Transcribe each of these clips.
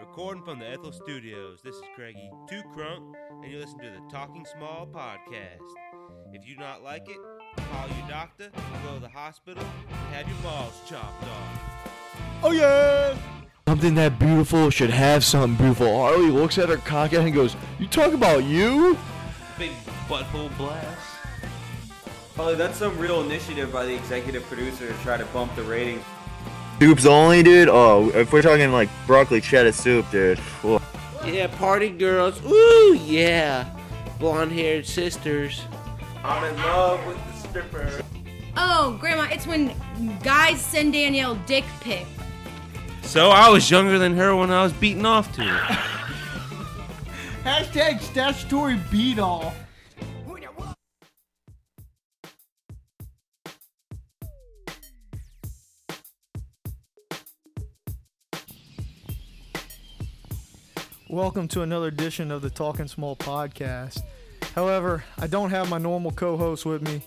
Recording from the Ethel Studios, this is Craigie Two Crunk, and you listen to the Talking Small podcast. If you do not like it, call your doctor, go to the hospital, and have your balls chopped off. Oh yeah! Something that beautiful should have something beautiful. Harley looks at her cock and goes, "You talk about you?" Big butthole blast. Probably that's some real initiative by the executive producer to try to bump the ratings. Soups only, dude. Oh, if we're talking like broccoli cheddar soup, dude. Whoa. Yeah, party girls. Ooh, yeah. Blonde haired sisters. I'm in love with the stripper. Oh, Grandma, it's when guys send Danielle dick pic. So I was younger than her when I was beating off to her. Hashtag statutory beat all. Welcome to another edition of the Talking Small podcast. However, I don't have my normal co-host with me.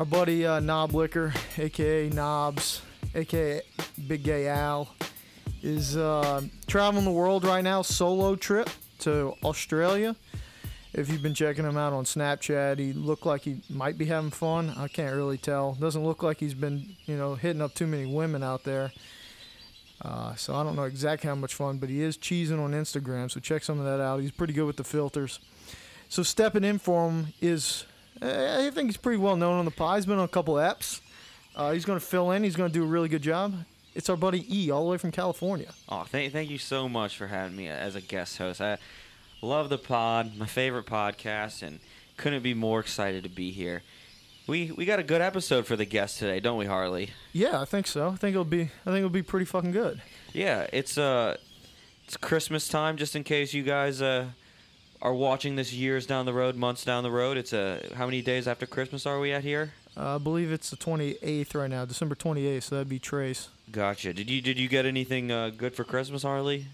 Our buddy uh, Knobloch, aka Knobs, aka Big Gay Al, is uh, traveling the world right now, solo trip to Australia. If you've been checking him out on Snapchat, he looked like he might be having fun. I can't really tell. Doesn't look like he's been, you know, hitting up too many women out there. Uh, so I don't know exactly how much fun, but he is cheesing on Instagram. So check some of that out. He's pretty good with the filters. So stepping in for him is, eh, I think he's pretty well known on the pod. He's been on a couple eps. Uh, he's going to fill in. He's going to do a really good job. It's our buddy E, all the way from California. Oh, thank, thank you so much for having me as a guest host. I love the pod, my favorite podcast, and couldn't be more excited to be here. We we got a good episode for the guest today, don't we, Harley? Yeah, I think so. I think it'll be. I think it'll be pretty fucking good. Yeah, it's uh, it's Christmas time. Just in case you guys uh are watching this years down the road, months down the road. It's uh, how many days after Christmas are we at here? Uh, I believe it's the 28th right now, December 28th. So that'd be Trace. Gotcha. Did you did you get anything uh, good for Christmas, Harley?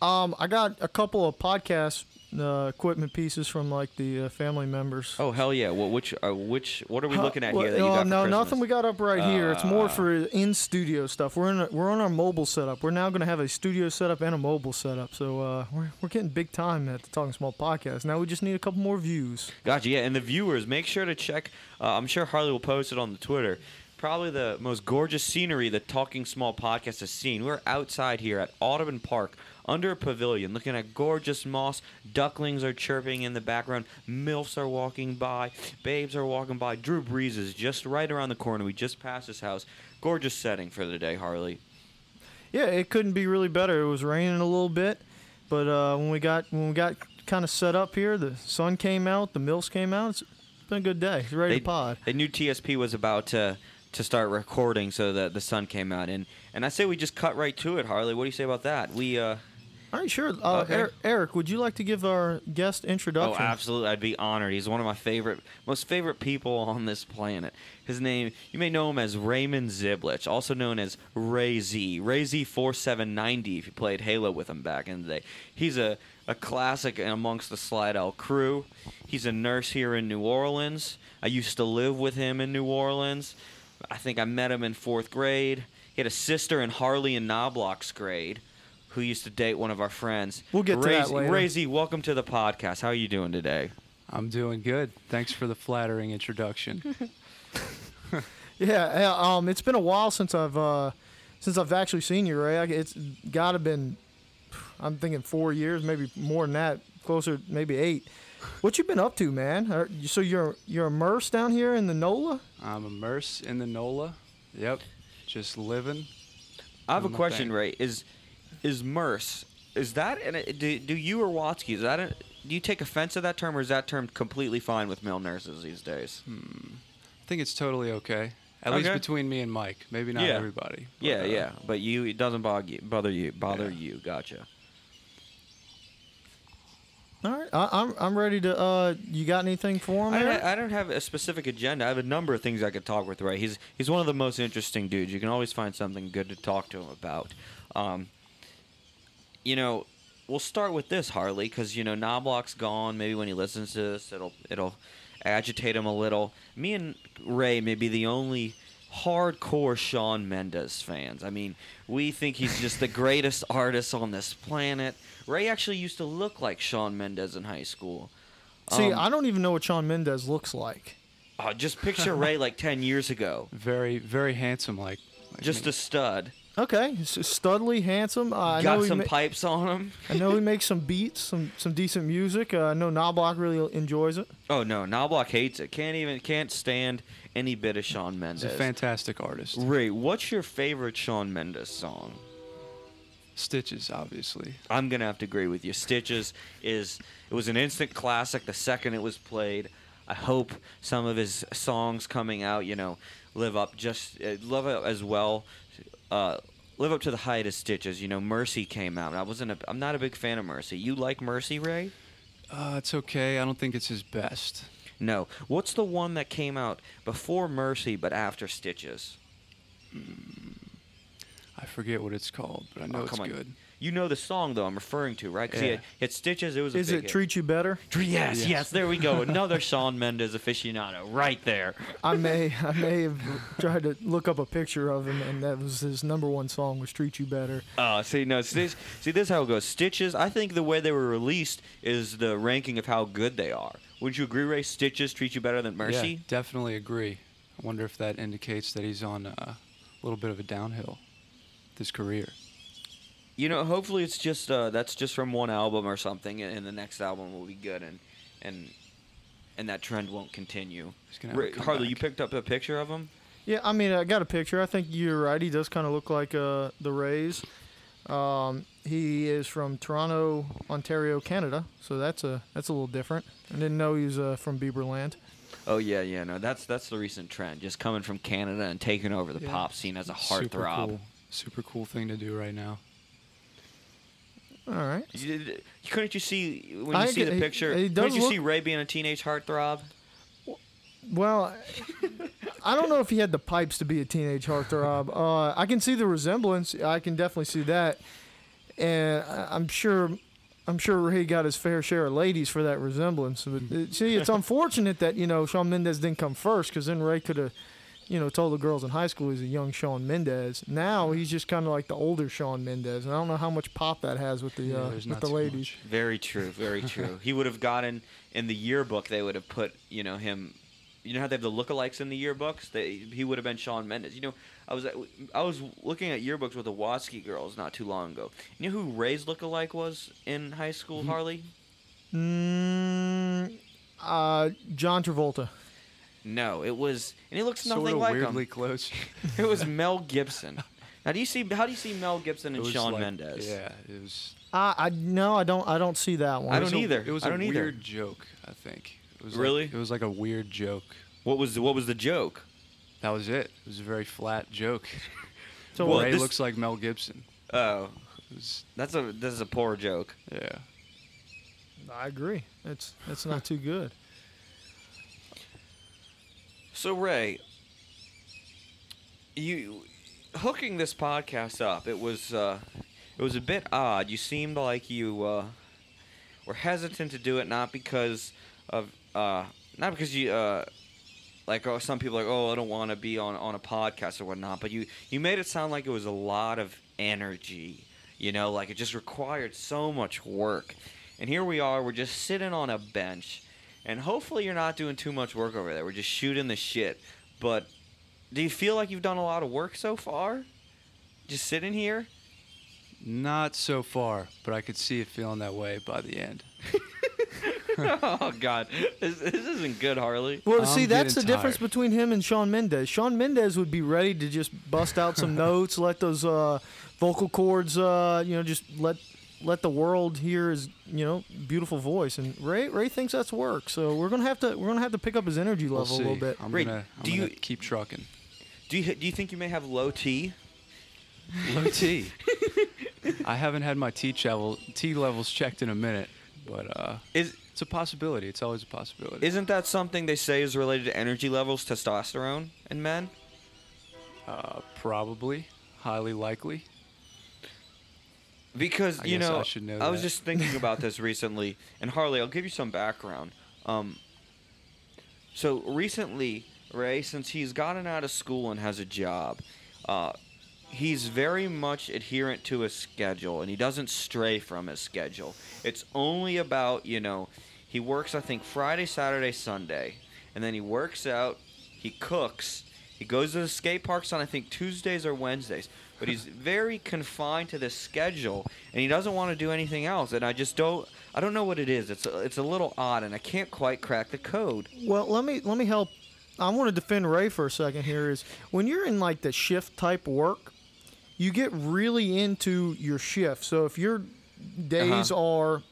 Um, I got a couple of podcast uh, equipment pieces from like the uh, family members. Oh hell yeah! Well, which uh, which what are we looking at here that you got no, Christmas? nothing we got up right here. It's more Uh. for in studio stuff. We're in a, we're on our mobile setup. We're now going to have a studio setup and a mobile setup. So uh, we're we're getting big time at the Talking Small podcast. Now we just need a couple more views. Gotcha. Yeah, and the viewers, make sure to check. Uh, I'm sure Harley will post it on the Twitter. Probably the most gorgeous scenery the Talking Small podcast has seen. We're outside here at Audubon Park under a pavilion, looking at gorgeous moss. Ducklings are chirping in the background. Milfs are walking by. Babes are walking by. Drew Brees is just right around the corner. We just passed his house. Gorgeous setting for the day, Harley. Yeah, it couldn't be really better. It was raining a little bit, but uh, when we got when we got kind of set up here, the sun came out, the mills came out. It's been a good day. It's ready they, to pod. They knew TSP was about to to start recording, so that the sun came out. And and I say we just cut right to it, Harley. What do you say about that? We uh. All right, sure. Uh, Okay. Eric, Eric, would you like to give our guest introduction? Oh, absolutely! I'd be honored. He's one of my favorite, most favorite people on this planet. His name, you may know him as Raymond Ziblich, also known as Ray Z. Ray Z four seven ninety. If you played Halo with him back in the day, he's a a classic amongst the Slidell crew. He's a nurse here in New Orleans. I used to live with him in New Orleans. I think I met him in fourth grade. He had a sister in Harley and Knobloch's grade. Who used to date one of our friends? We'll get to that Z- later. Ray Z, welcome to the podcast. How are you doing today? I'm doing good. Thanks for the flattering introduction. Yeah, yeah, um, it's been a while since I've uh, since I've actually seen you, Ray. It's got to been, I'm thinking four years, maybe more than that, closer, maybe eight. What you been up to, man? Are, so you're you're immersed down here in the NOLA? I'm immersed in the NOLA. Yep. Just living. I have a question, thing. Ray. Is is murse? Is that an, do, do you or Watsky? Is that a, do you take offense to that term, or is that term completely fine with male nurses these days? I think it's totally okay. At least between me and Mike. Maybe not Yeah. everybody. but, Yeah, uh, yeah. But you, it doesn't bother you. Bother you. Bother Yeah. you. Gotcha. All right, I, I'm I'm ready to. Uh, you got anything for him? I, Eric? I don't have a specific agenda. I have a number of things I could talk with Ray. He's he's one of the most interesting dudes. You can always find something good to talk to him about. Um, you know, we'll start with this Harley because you know Knobloch's gone. Maybe when he listens to this, it'll it'll agitate him a little. Me and Ray may be the only hardcore Shawn Mendes fans. I mean, we think he's just the greatest artist on this planet. Ray actually used to look like Shawn Mendes in high school. See, Um, I don't even know what Shawn Mendes looks like. uh, just picture Ray like 10 years ago. Very, very handsome. Like, like Just me. a stud. Okay, s- studly, handsome. Uh, I know Got he some ma- pipes on him. I know he makes some beats, some some decent music. Uh, I know Knobloch really enjoys it. Oh no, Knobloch hates it. Can't even can't stand any bit of Shawn Mendes. He's a fantastic artist. Ray, what's your favorite Shawn Mendes song? Stitches, obviously. I'm gonna have to agree with you. Stitches is it was an instant classic the second it was played. I hope some of his songs coming out, you know, live up just uh, live up as well. Uh, live up to the height of Stitches. You know, Mercy came out. I wasn't. A, I'm not a big fan of Mercy. You like Mercy, Ray? Uh, it's okay. I don't think it's his best. No. What's the one that came out before Mercy but after Stitches? I forget what it's called, but I know Oh, it's on. good. You know the song though I'm referring to, right? Because Yeah. it, it Stitches. It was. A Is big it hit. treat you better? Yes, yes, Yes. There we go. Another Sean Mendes aficionado, right there. I may I may have tried to look up a picture of him, and that was his number one song was "Treat You Better." Oh, see, no, Stitch, see, this is how it goes. Stitches. I think the way they were released is the ranking of how good they are. Would you agree, Ray? Stitches treat you better than Mercy. Yeah, definitely agree. I wonder if that indicates that he's on uh, a little bit of a downhill this career. You know, hopefully it's just uh, that's just from one album or something, and, and the next album will be good, and and and that trend won't continue. He's gonna have a Ray, Harley, you comeback. picked up a picture of him. Yeah, I mean, I got a picture. I think you're right. He does kind of look like uh, the Rays. Um, he is from Toronto, Ontario, Canada. So that's a that's a little different. I didn't know he was uh, from Bieberland. Oh yeah, yeah, no, that's that's the recent trend, just coming from Canada and taking over the Yeah. pop scene as a Super heartthrob. cool. Super cool thing to do right now. All right. You Couldn't you see when you I see get- the picture? he does couldn't you look- see Ray being a teenage heartthrob? Well, I don't know if he had the pipes to be a teenage heartthrob. Uh, I can see the resemblance. I can definitely see that, and I- I'm sure, I'm sure he got his fair share of ladies for that resemblance. But uh, see, it's unfortunate that you know Shawn Mendes didn't come first, because then Ray could have, you know, told the girls in high school he's a young Shawn Mendes. Now he's just kind of like the older Shawn Mendes, and I don't know how much pop that has with the Yeah, uh, with the ladies. much. Very true, very true. he would have gotten in the yearbook. They would have put, you know, him. You know how they have the lookalikes in the yearbooks? They, he would have been Shawn Mendes. You know, I was I was looking at yearbooks with the Watsky girls not too long ago. You know who Ray's lookalike was in high school, Harley? Mm, uh, John Travolta. No, it was, and he looks nothing sort of like weirdly him. close. It was Mel Gibson. Now, do you see how do you see Mel Gibson and was Shawn like- Mendes? Yeah, it was. Uh, I no, I don't. I don't see that one. I don't a- either. It was I a don't either. weird joke. I think. It was Really? Like, it was like a weird joke. What was what was the joke? That was it. It was a very flat joke. So Well, Ray this- looks like Mel Gibson. Oh, was, that's a this is a poor joke. yeah. I agree. It's it's not too good. So Ray, you hooking this podcast up, it was uh, it was a bit odd. You seemed like you uh, were hesitant to do it, not because of uh, not because you uh, like oh, some people are like oh I don't want to be on on a podcast or whatnot, but you you made it sound like it was a lot of energy. You know, like it just required so much work. And here we are, we're just sitting on a bench. And hopefully you're not doing too much work over there. We're just shooting the shit. But do you feel like you've done a lot of work so far? Just sitting here? Not so far, but I could see it feeling that way by the end. oh god. This, this isn't good, Harley. Well, I'm see, that's the getting difference between him and Shawn Mendes. Shawn Mendes would be ready to just bust out some notes, let those uh, vocal cords, uh, you know, just let let the world hear his, you know, beautiful voice. And Ray Ray thinks that's work. So we're gonna have to we're gonna have to pick up his energy We'll level a little bit. I'm Ray, gonna, I'm do gonna you- keep trucking. Do you do you think you may have low T? Low T. I haven't had my T level T levels checked in a minute, but uh, Is it's a possibility. It's always a possibility. isn't that something they say is related to energy levels, testosterone in men? uh, probably, highly likely. Because I you know, I know was that. just thinking about this recently, and Harley, I'll give you some background. Um, so recently, Ray, since he's gotten out of school and has a job, uh, he's very much adherent to his schedule and he doesn't stray from his schedule. It's only about, you know, he works, I think, Friday, Saturday, Sunday, and then he works out, he cooks, he goes to the skate parks on, I think, Tuesdays or Wednesdays. But he's very confined to this schedule, and he doesn't want to do anything else. And I just don't, I don't know what it is. It's a, it's a little odd, and I can't quite crack the code. Well, let me let me help. I want to defend Ray for a second. Here is when you're in like the shift type work, you get really into your shift. So if your days are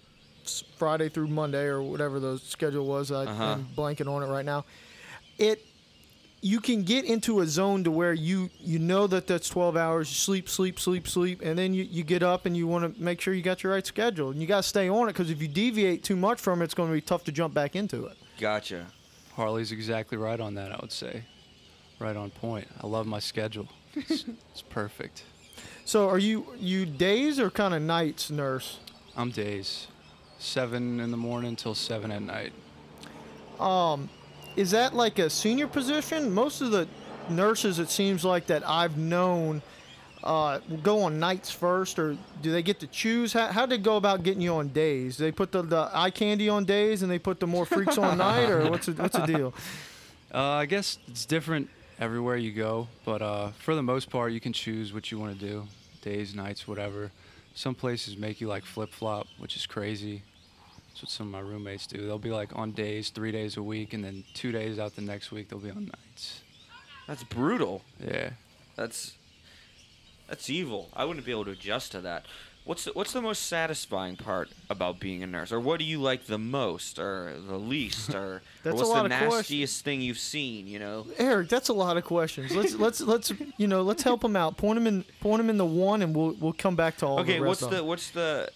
Friday through Monday or whatever the schedule was, I, Uh-huh. I'm blanking on it right now. It you can get into a zone to where you you know that that's 12 hours you sleep sleep sleep sleep and then you, you get up and you want to make sure you got your right schedule and you got to stay on it because if you deviate too much from it it's going to be tough to jump back into it Gotcha. Harley's exactly right on that. I would say, right on point. I love my schedule. It's, it's perfect. So are you you days or kind of nights nurse? I'm days, seven in the morning till seven at night. Um, is that like a senior position? Most of the nurses, it seems like that I've known, uh, go on nights first, or do they get to choose? How how do they go about getting you on days? They put the, the eye candy on days, and they put the more freaks on night, or what's the, what's the deal? Uh, I guess it's different everywhere you go, but uh, for the most part, you can choose what you want to do days, nights, whatever. Some places make you like flip flop, which is crazy. That's what some of my roommates do. They'll be like on days, three days a week, and then two days out the next week, they'll be on nights. That's brutal. Yeah. That's that's evil. I wouldn't be able to adjust to that. What's the, what's the most satisfying part about being a nurse, or what do you like the most, or the least, or, or That's a what's lot the of questions. nastiest thing you've seen? You know, Eric, that's a lot of questions. Let's let's let's you know let's help them out. Point them in point them in the one, and we'll we'll come back to all. okay. the rest What's of the 'em. what's the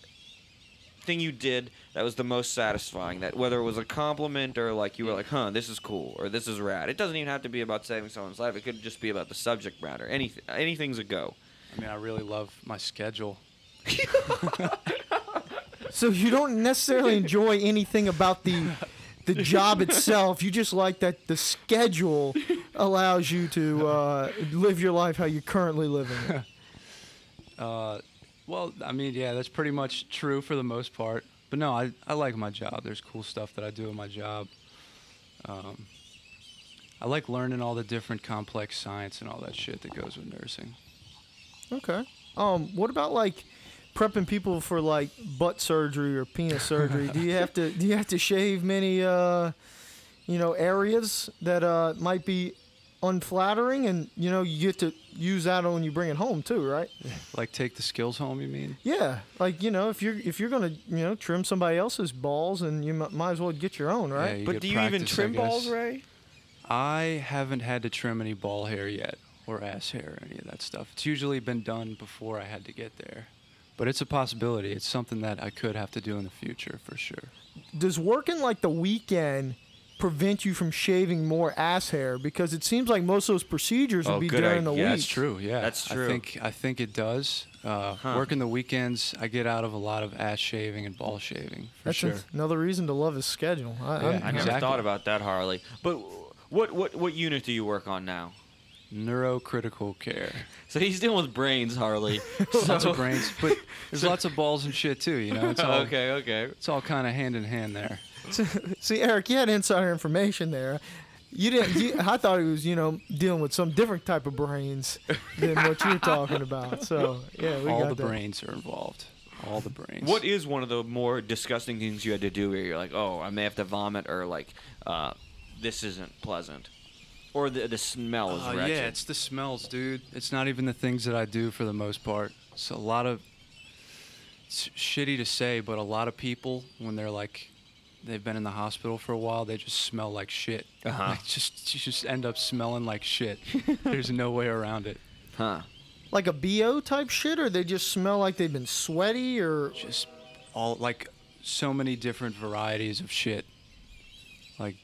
thing you did that was the most satisfying? That whether it was a compliment or like you were like, huh, this is cool, or this is rad. It doesn't even have to be about saving someone's life. It could just be about the subject matter. Anything, anything's a go. I mean, I really love my schedule. So you don't necessarily enjoy anything about the the job itself. You just like that the schedule allows you to uh, live your life how you're currently living. it. Uh, well, I mean, yeah, that's pretty much true for the most part. But no, I, I like my job. There's cool stuff that I do in my job. Um, I like learning all the different complex science and all that shit that goes with nursing. Okay. Um, what about like prepping people for like butt surgery or penis surgery? do you have to do you have to shave many uh, you know areas that uh, might be unflattering, and you know you get to use that when you bring it home too, right? Like take the skills home, you mean? Yeah, like you know, if you're if you're gonna you know trim somebody else's balls, and you m- might as well get your own, Yeah, right? you but get do you even practice, I trim balls, guess. Ray? I haven't had to trim any ball hair yet, or ass hair, or any of that stuff. It's usually been done before I had to get there. But it's a possibility. It's something that I could have to do in the future for sure. Does working like the weekend prevent you from shaving more ass hair? Because it seems like most of those procedures would Oh, be good during the idea. week. That's true. Yeah, That's true. I think I think it does. Uh, Huh. Working the weekends, I get out of a lot of ass shaving and ball shaving for That's sure. another reason to love his schedule. I, Yeah, I never Exactly. thought about that, Harley. But what what what unit do you work on now? Neurocritical care. So he's dealing with brains, Harley. lots of brains, but there's lots of balls and shit too. You know, it's all okay, okay. it's all kind of hand in hand there. See, Eric, you had insider information there. You didn't. You, I thought he was, you know, dealing with some different type of brains than what you're talking about. So yeah, we all got the that. brains are involved. All the brains. What is one of the more disgusting things you had to do where you're like, oh, I may have to vomit, or like, uh, this isn't pleasant, or the the smell is Uh, wretched. yeah, it's the smells, dude. It's not even the things that I do for the most part. It's a lot of. It's shitty to say, but a lot of people when they're like, they've been in the hospital for a while, they just smell like shit. Uh-huh. Like just you just end up smelling like shit. There's no way around it. huh? Like a bo type shit, or they just smell like they've been sweaty, or Just all like so many different varieties of shit. Like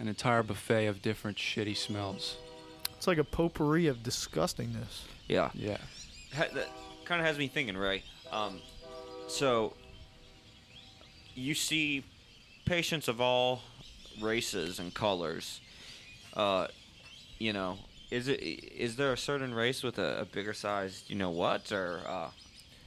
an entire buffet of different shitty smells. it's like a potpourri of disgustingness. Yeah. Yeah. Ha- that kind of has me thinking, Ray. Um, so you see patients of all races and colors. Uh, you know, is it is there a certain race with a, a bigger size? You know what? Or uh,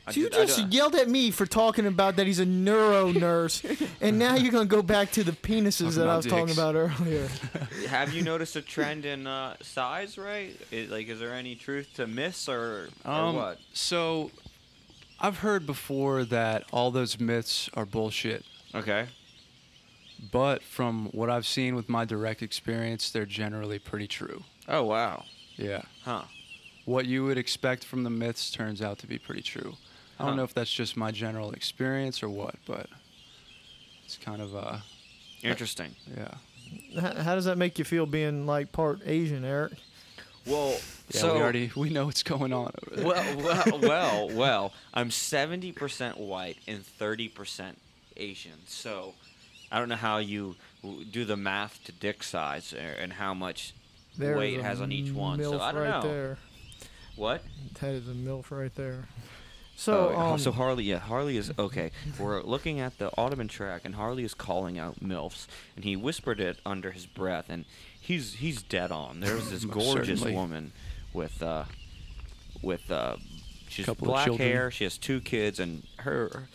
I You did- I just yelled at me for talking about that he's a neuro nurse, and now you're gonna go back to the penises Talking that I about was talking about earlier. have you noticed a trend in uh, size? Right? Is, like, is there any truth to myths or, or Um, what? So, I've heard before that all those myths are bullshit. Okay. But from what I've seen with my direct experience, they're generally pretty true. Oh wow. Yeah. Huh. What you would expect from the myths turns out to be pretty true. I don't Huh. know if that's just my general experience or what, but it's kind of uh Interesting. yeah. how, how does that make you feel being like part Asian, Eric? Well, Yeah, so we already we know what's going on over there. well, well, well, well, I'm 70% white and 30% Asian. So I don't know how you do the math to dick size and how much There's weight it has on each one. So I don't right know. there. What? That is a milf right there. So, Oh, um, so Harley, yeah, Harley is okay. We're looking at the Audubon track, and Harley is calling out milfs, and he whispered it under his breath, and he's he's dead on. There's this gorgeous certainly. woman with uh with uh she's Couple black hair. She has two kids, and her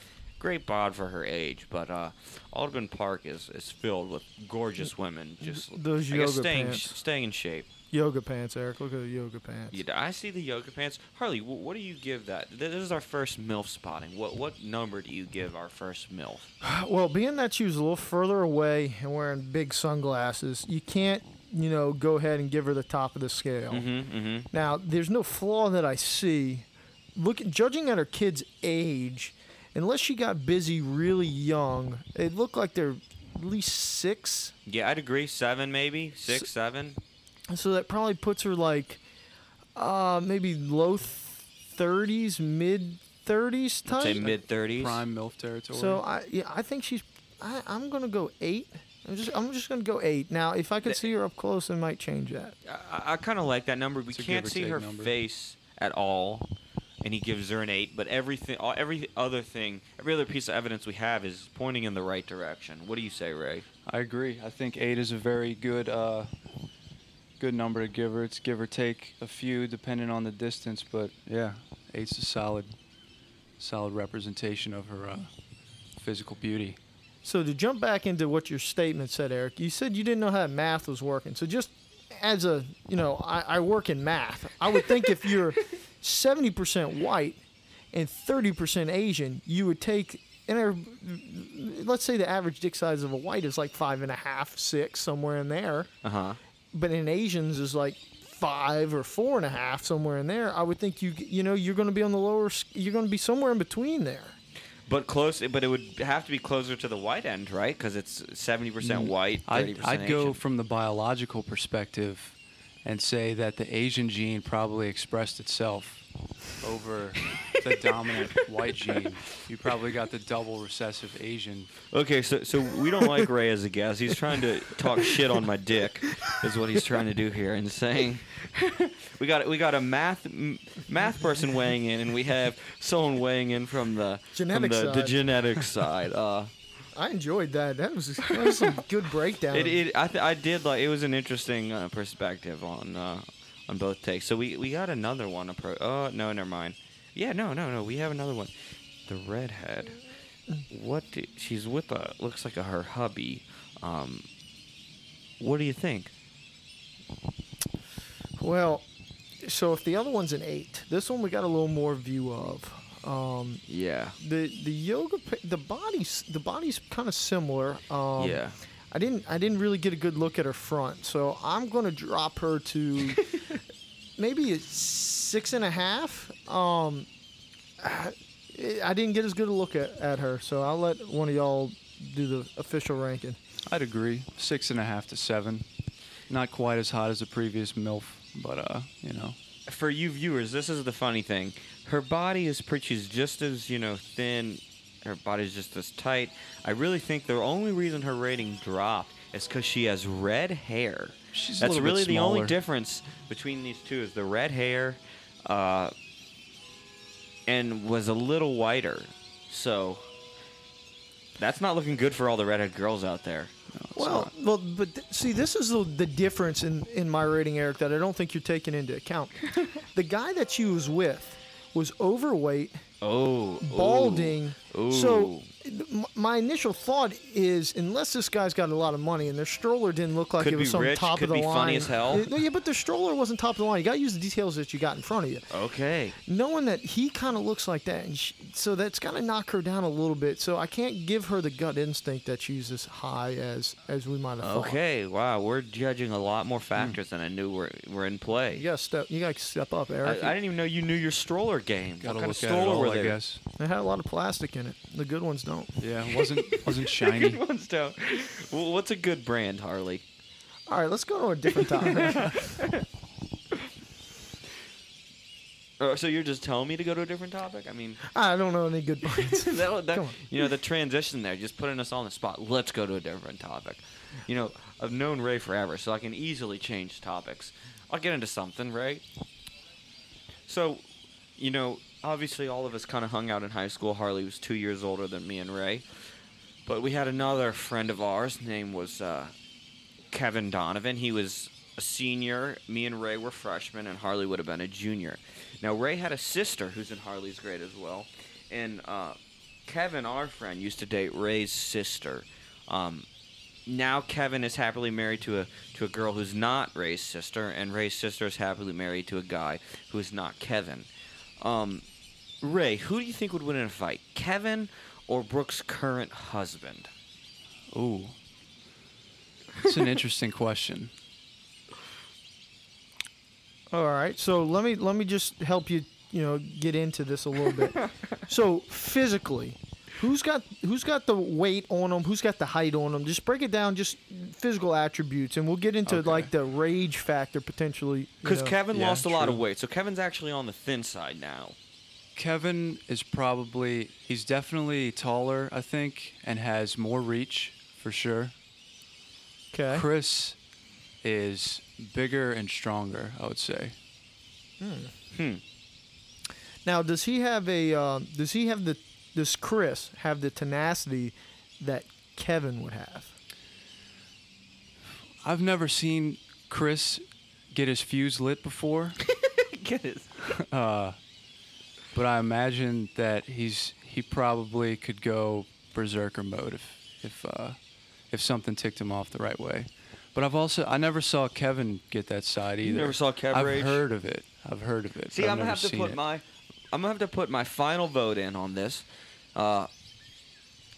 great bod for her age. But uh, Audubon Park is is filled with gorgeous women, just Those I guess yoga staying pants. staying in shape. yoga pants, Eric. Look at the yoga pants. Yeah, I see the yoga pants. Harley, wh- what do you give that? Th- This is our first MILF spotting. What what number do you give our first MILF? Well, being that she was a little further away and wearing big sunglasses, you can't, you know, go ahead and give her the top of the scale. Mm-hmm, mm-hmm. Now, there's no flaw that I see. Look, judging at her kid's age, unless she got busy really young, it looked like they're at least six. Yeah, I'd agree. Seven, maybe six, seven. So that probably puts her like, uh, maybe low thirties, mid thirties I'd say mid thirties. Prime MILF territory. So I, yeah, I think she's. I, I'm gonna go eight. I'm just, I'm just gonna go eight. Now, if I could see her up close, I might change that. I, I kind of like that number. We It's can't see her number. face at all, and he gives her an eight. But everything, all, every other thing, every other piece of evidence we have is pointing in the right direction. What do you say, Ray? I agree. I think eight is a very good uh, good number to give her. It's give or take a few depending on the distance, but yeah, eight's a solid solid representation of her uh, physical beauty. So to jump back into what your statement said, Eric, you said you didn't know how math was working. So just as a, you know, I, I work in math. I would think if you're 70% white and 30% Asian, you would take, and let's say the average dick size of a white is like five and a half, six, somewhere in there. Uh huh. but in Asians is like five or four and a half somewhere in there. I would think you you know you're going to be on the lower. You're going to be somewhere in between there. But close, but it would have to be closer to the white end, right? Because it's seventy percent white, thirty I'd, percent I'd go from the biological perspective and say that the Asian gene probably expressed itself over the dominant white gene. You probably got the double recessive Asian. Okay, so so we don't like Ray as a guest. He's trying to talk shit on my dick, is what he's trying to do here, and saying we got we got a math m- math person weighing in, and we have someone weighing in from the Genetic from the, the side. genetic side. Uh, I enjoyed that. That was, that was some good breakdown. it, it I, th- I did like it was an interesting uh, perspective on uh, on both takes. So we we got another one. Appro- oh no, never mind. Yeah, no, no, no. We have another one. The redhead. What? Do, she's with a looks like a, her hubby. Um, what do you think? well, so if the other one's an eight, this one we got a little more view of. Um, Yeah. the the yoga the body's the body's kind of similar. Um, yeah. I didn't I didn't really get a good look at her front, so I'm gonna drop her to maybe a six and a half. Um, I I didn't get as good a look at, at her, so I'll let one of y'all do the official ranking. I'd agree. Six and a half to seven. Not quite as hot as the previous MILF, but uh, you know. For you viewers, this is the funny thing. Her body is pretty. She's just as you know thin. Her body's just as tight. I really think the only reason her rating dropped is because she has red hair. She's a That's little bit really the only difference between these two is the red hair, uh, and was a little whiter. So that's not looking good for all the redhead girls out there. No, it's Well, well, but th- see, this is the, the difference in, in my rating, Eric, that I don't think you're taking into account. the guy that she was with was overweight, Oh, balding. Ooh. So my initial thought is, unless this guy's got a lot of money and their stroller didn't look like Could it was be some rich, top could of the be line. funny as hell. Uh, yeah, but the stroller wasn't top of the line. You got to use the details that you got in front of you. Okay. Knowing that he kind of looks like that, and she, so that's got to knock her down a little bit. So I can't give her the gut instinct that she's as high as as we might have thought. Okay. Wow. We're judging a lot more factors than I knew were were in play. You gotta step. You gotta step up, Eric. I didn't even know you knew your stroller game. Gotta what kind look of at it stroller all, were I guess. It had a lot of plastic in it. The good ones don't. Yeah, it wasn't wasn't shiny. Good ones don't. Well, what's a good brand, Harley? All right, let's go to a different topic. Uh, so you're just telling me to go to a different topic? I mean, I don't know any good brands. that, that, you know, the transition there, just putting us on the spot. Let's go to a different topic. You know, I've known Ray forever, so I can easily change topics. I'll get into something, right? So, you know, obviously all of us kind of hung out in high school. Harley was two years older than me and Ray. But we had another friend of ours. Name was uh, Kevin Donovan. He was a senior. Me and Ray were freshmen, and Harley would have been a junior. Now, Ray had a sister who's in Harley's grade as well. And uh, Kevin, our friend, used to date Ray's sister. Um, now Kevin is happily married to a to a girl who's not Ray's sister, and Ray's sister is happily married to a guy who is not Kevin. Um, Ray, who do you think would win in a fight, Kevin or Brooke's current husband? Ooh, it's an interesting question. All right, so let me let me just help you, you know, get into this a little bit. so physically, who's got who's got the weight on them? Who's got the height on them? Just break it down, just physical attributes, and we'll get into Okay. like the rage factor potentially. you Because know. Kevin Yeah, lost a lot of true. weight, so Kevin's actually on the thin side now. Kevin is probably he's definitely taller, I think, and has more reach for sure. okay. Chris is bigger and stronger, I would say. Hmm. Now, does he have a uh, does he have the does Chris have the tenacity that Kevin would have? I've never seen Chris get his fuse lit before, Get it? uh, but I imagine that he's he probably could go berserker mode if if uh, if something ticked him off the right way. But I've also I never saw Kevin get that side either. You never saw Kev I've rage? heard of it. I've heard of it. See, I'm gonna have to put it. my, I'm gonna have to put my final vote in on this. Uh,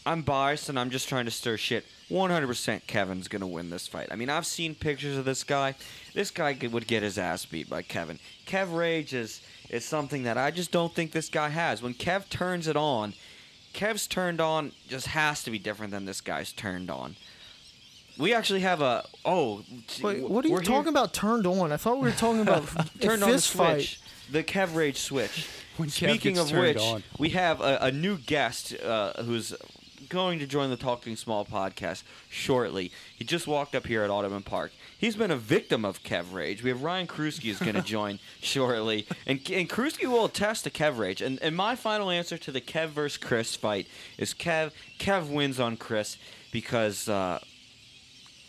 I'm biased and I'm just trying to stir shit. 100% Kevin's gonna win this fight. I mean, I've seen pictures of this guy. This guy would get his ass beat by Kevin. Kev rage is is something that I just don't think this guy has. When Kev turns it on, Kev's turned on just has to be different than this guy's turned on. We actually have a oh. Wait, what are you we're here- talking about? Turned on? I thought we were talking about a turned on the fist fight. switch. The Kev Rage switch. When Speaking of which, on. we have a, a new guest uh, who's going to join the Talking Small podcast shortly. He just walked up here at Audubon Park. He's been a victim of Kev Rage. We have Ryan Krusky is going to join shortly, and and Krusky will attest to Kev Rage. And and my final answer to the Kev versus Chris fight is Kev. Kev wins on Chris because. Uh,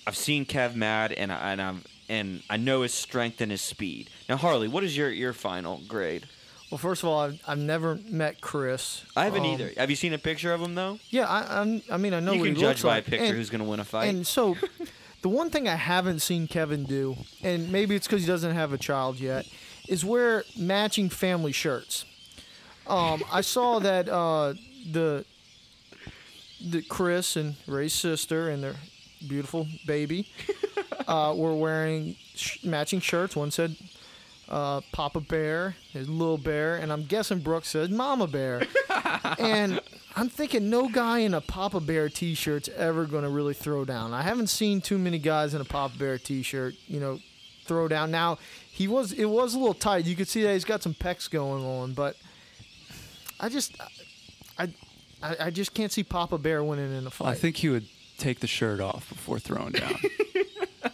I've seen Kev mad, and I, and I'm and I know his strength and his speed. Now, Harley, what is your your final grade? Well, first of all, I've, I've never met Chris. I haven't Um, either. Have you seen a picture of him though? Yeah, I, I'm, I mean, I know you what can judge by like. a picture and, who's going to win a fight. And so, the one thing I haven't seen Kevin do, and maybe it's because he doesn't have a child yet, is wear matching family shirts. Um, I saw that uh, the the Chris and Ray's sister and their beautiful baby uh, were wearing sh- matching shirts. One said uh, Papa Bear, his little bear, and I'm guessing Brooke said Mama Bear. and I'm thinking no guy in a Papa Bear T-shirt's ever going to really throw down. I haven't seen too many guys in a Papa Bear T-shirt, you know, throw down. Now he was it was a little tight. You could see that he's got some pecs going on, but I just I I, I just can't see Papa Bear winning in a fight. I think he would take the shirt off before throwing down,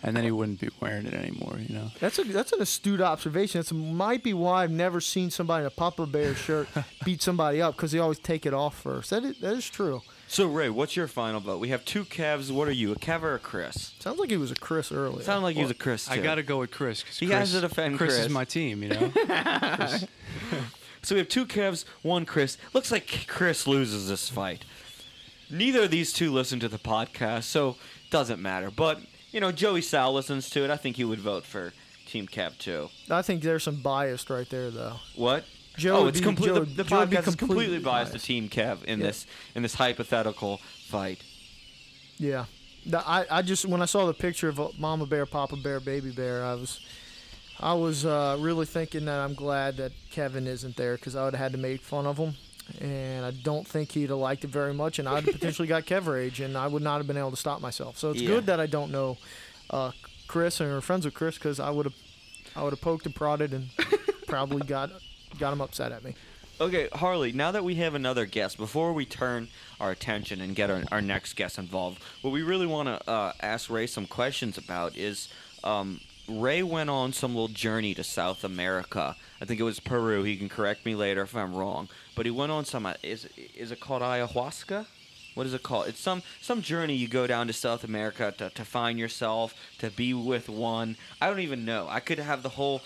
and then he wouldn't be wearing it anymore. You know. That's a that's an astute observation. That might be why I've never seen somebody in a Papa Bear shirt beat somebody up because they always take it off first. That is, that is true. So Ray, what's your final vote? We have two Kevs. What are you, a Kev or a Chris? Sounds like he was a Chris earlier. Sounds like he was a Chris too. I gotta go with Chris. 'cause He Chris, has to defend Chris. Chris. is my team, you know. So we have two Kevs, one Chris. Looks like Chris loses this fight. Neither of these two listen to the podcast, so doesn't matter. But you know, Joey Sal listens to it. I think he would vote for Team Kev too. I think there's some bias right there, though. What? Joe oh, it's complete. The the Joe would be is completely completely biased biased. to Team Kev in Yeah. this in this hypothetical fight. Yeah. The- I, I just when I saw the picture of uh, Mama Bear, Papa Bear, Baby Bear, I was I was uh, really thinking that I'm glad that Kevin isn't there because I would have had to make fun of him, and I don't think he'd have liked it very much, and I'd have potentially got Kev rage, and I would not have been able to stop myself. So it's Yeah. good that I don't know uh, Chris and are friends with Chris because I would have I would have poked and prodded and probably got got him upset at me. Okay, Harley, now that we have another guest, before we turn our attention and get our, our next guest involved, what we really want to uh, ask Ray some questions about is um, Ray went on some little journey to South America. I think it was Peru. He can correct me later if I'm wrong. But he went on some, uh, is, is it called ayahuasca? What is it called? It's some some journey you go down to South America to, to find yourself, to be with one. I don't even know. I could have the whole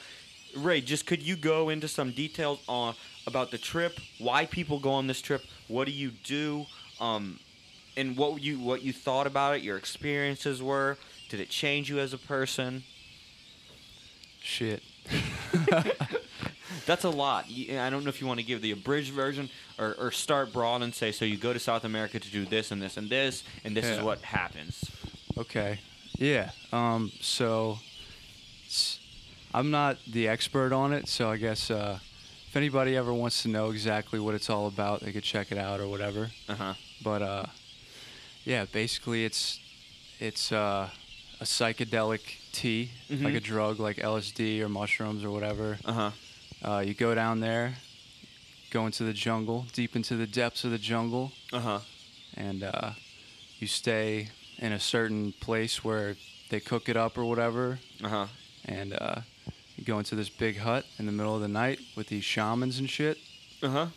Ray, just could you go into some details on about the trip, why people go on this trip, what do you do, um, and what you what you thought about it, your experiences were. Did it change you as a person? Shit. That's a lot. I don't know if you want to give the abridged version or, or start broad and say, so you go to South America to do this and this and this, and this is what happens. Okay. Yeah. Um. So, I'm not the expert on it, so I guess uh, if anybody ever wants to know exactly what it's all about, they could check it out or whatever. Uh huh. But uh, yeah, basically it's it's uh, a psychedelic tea, like Mhm. a drug, like LSD or mushrooms or whatever. Uh huh. Uh, you go down there, go into the jungle, deep into the depths of the jungle, Uh huh. and uh, you stay in a certain place where they cook it up or whatever, Uh huh. and uh, you go into this big hut in the middle of the night with these shamans and shit, Uh huh.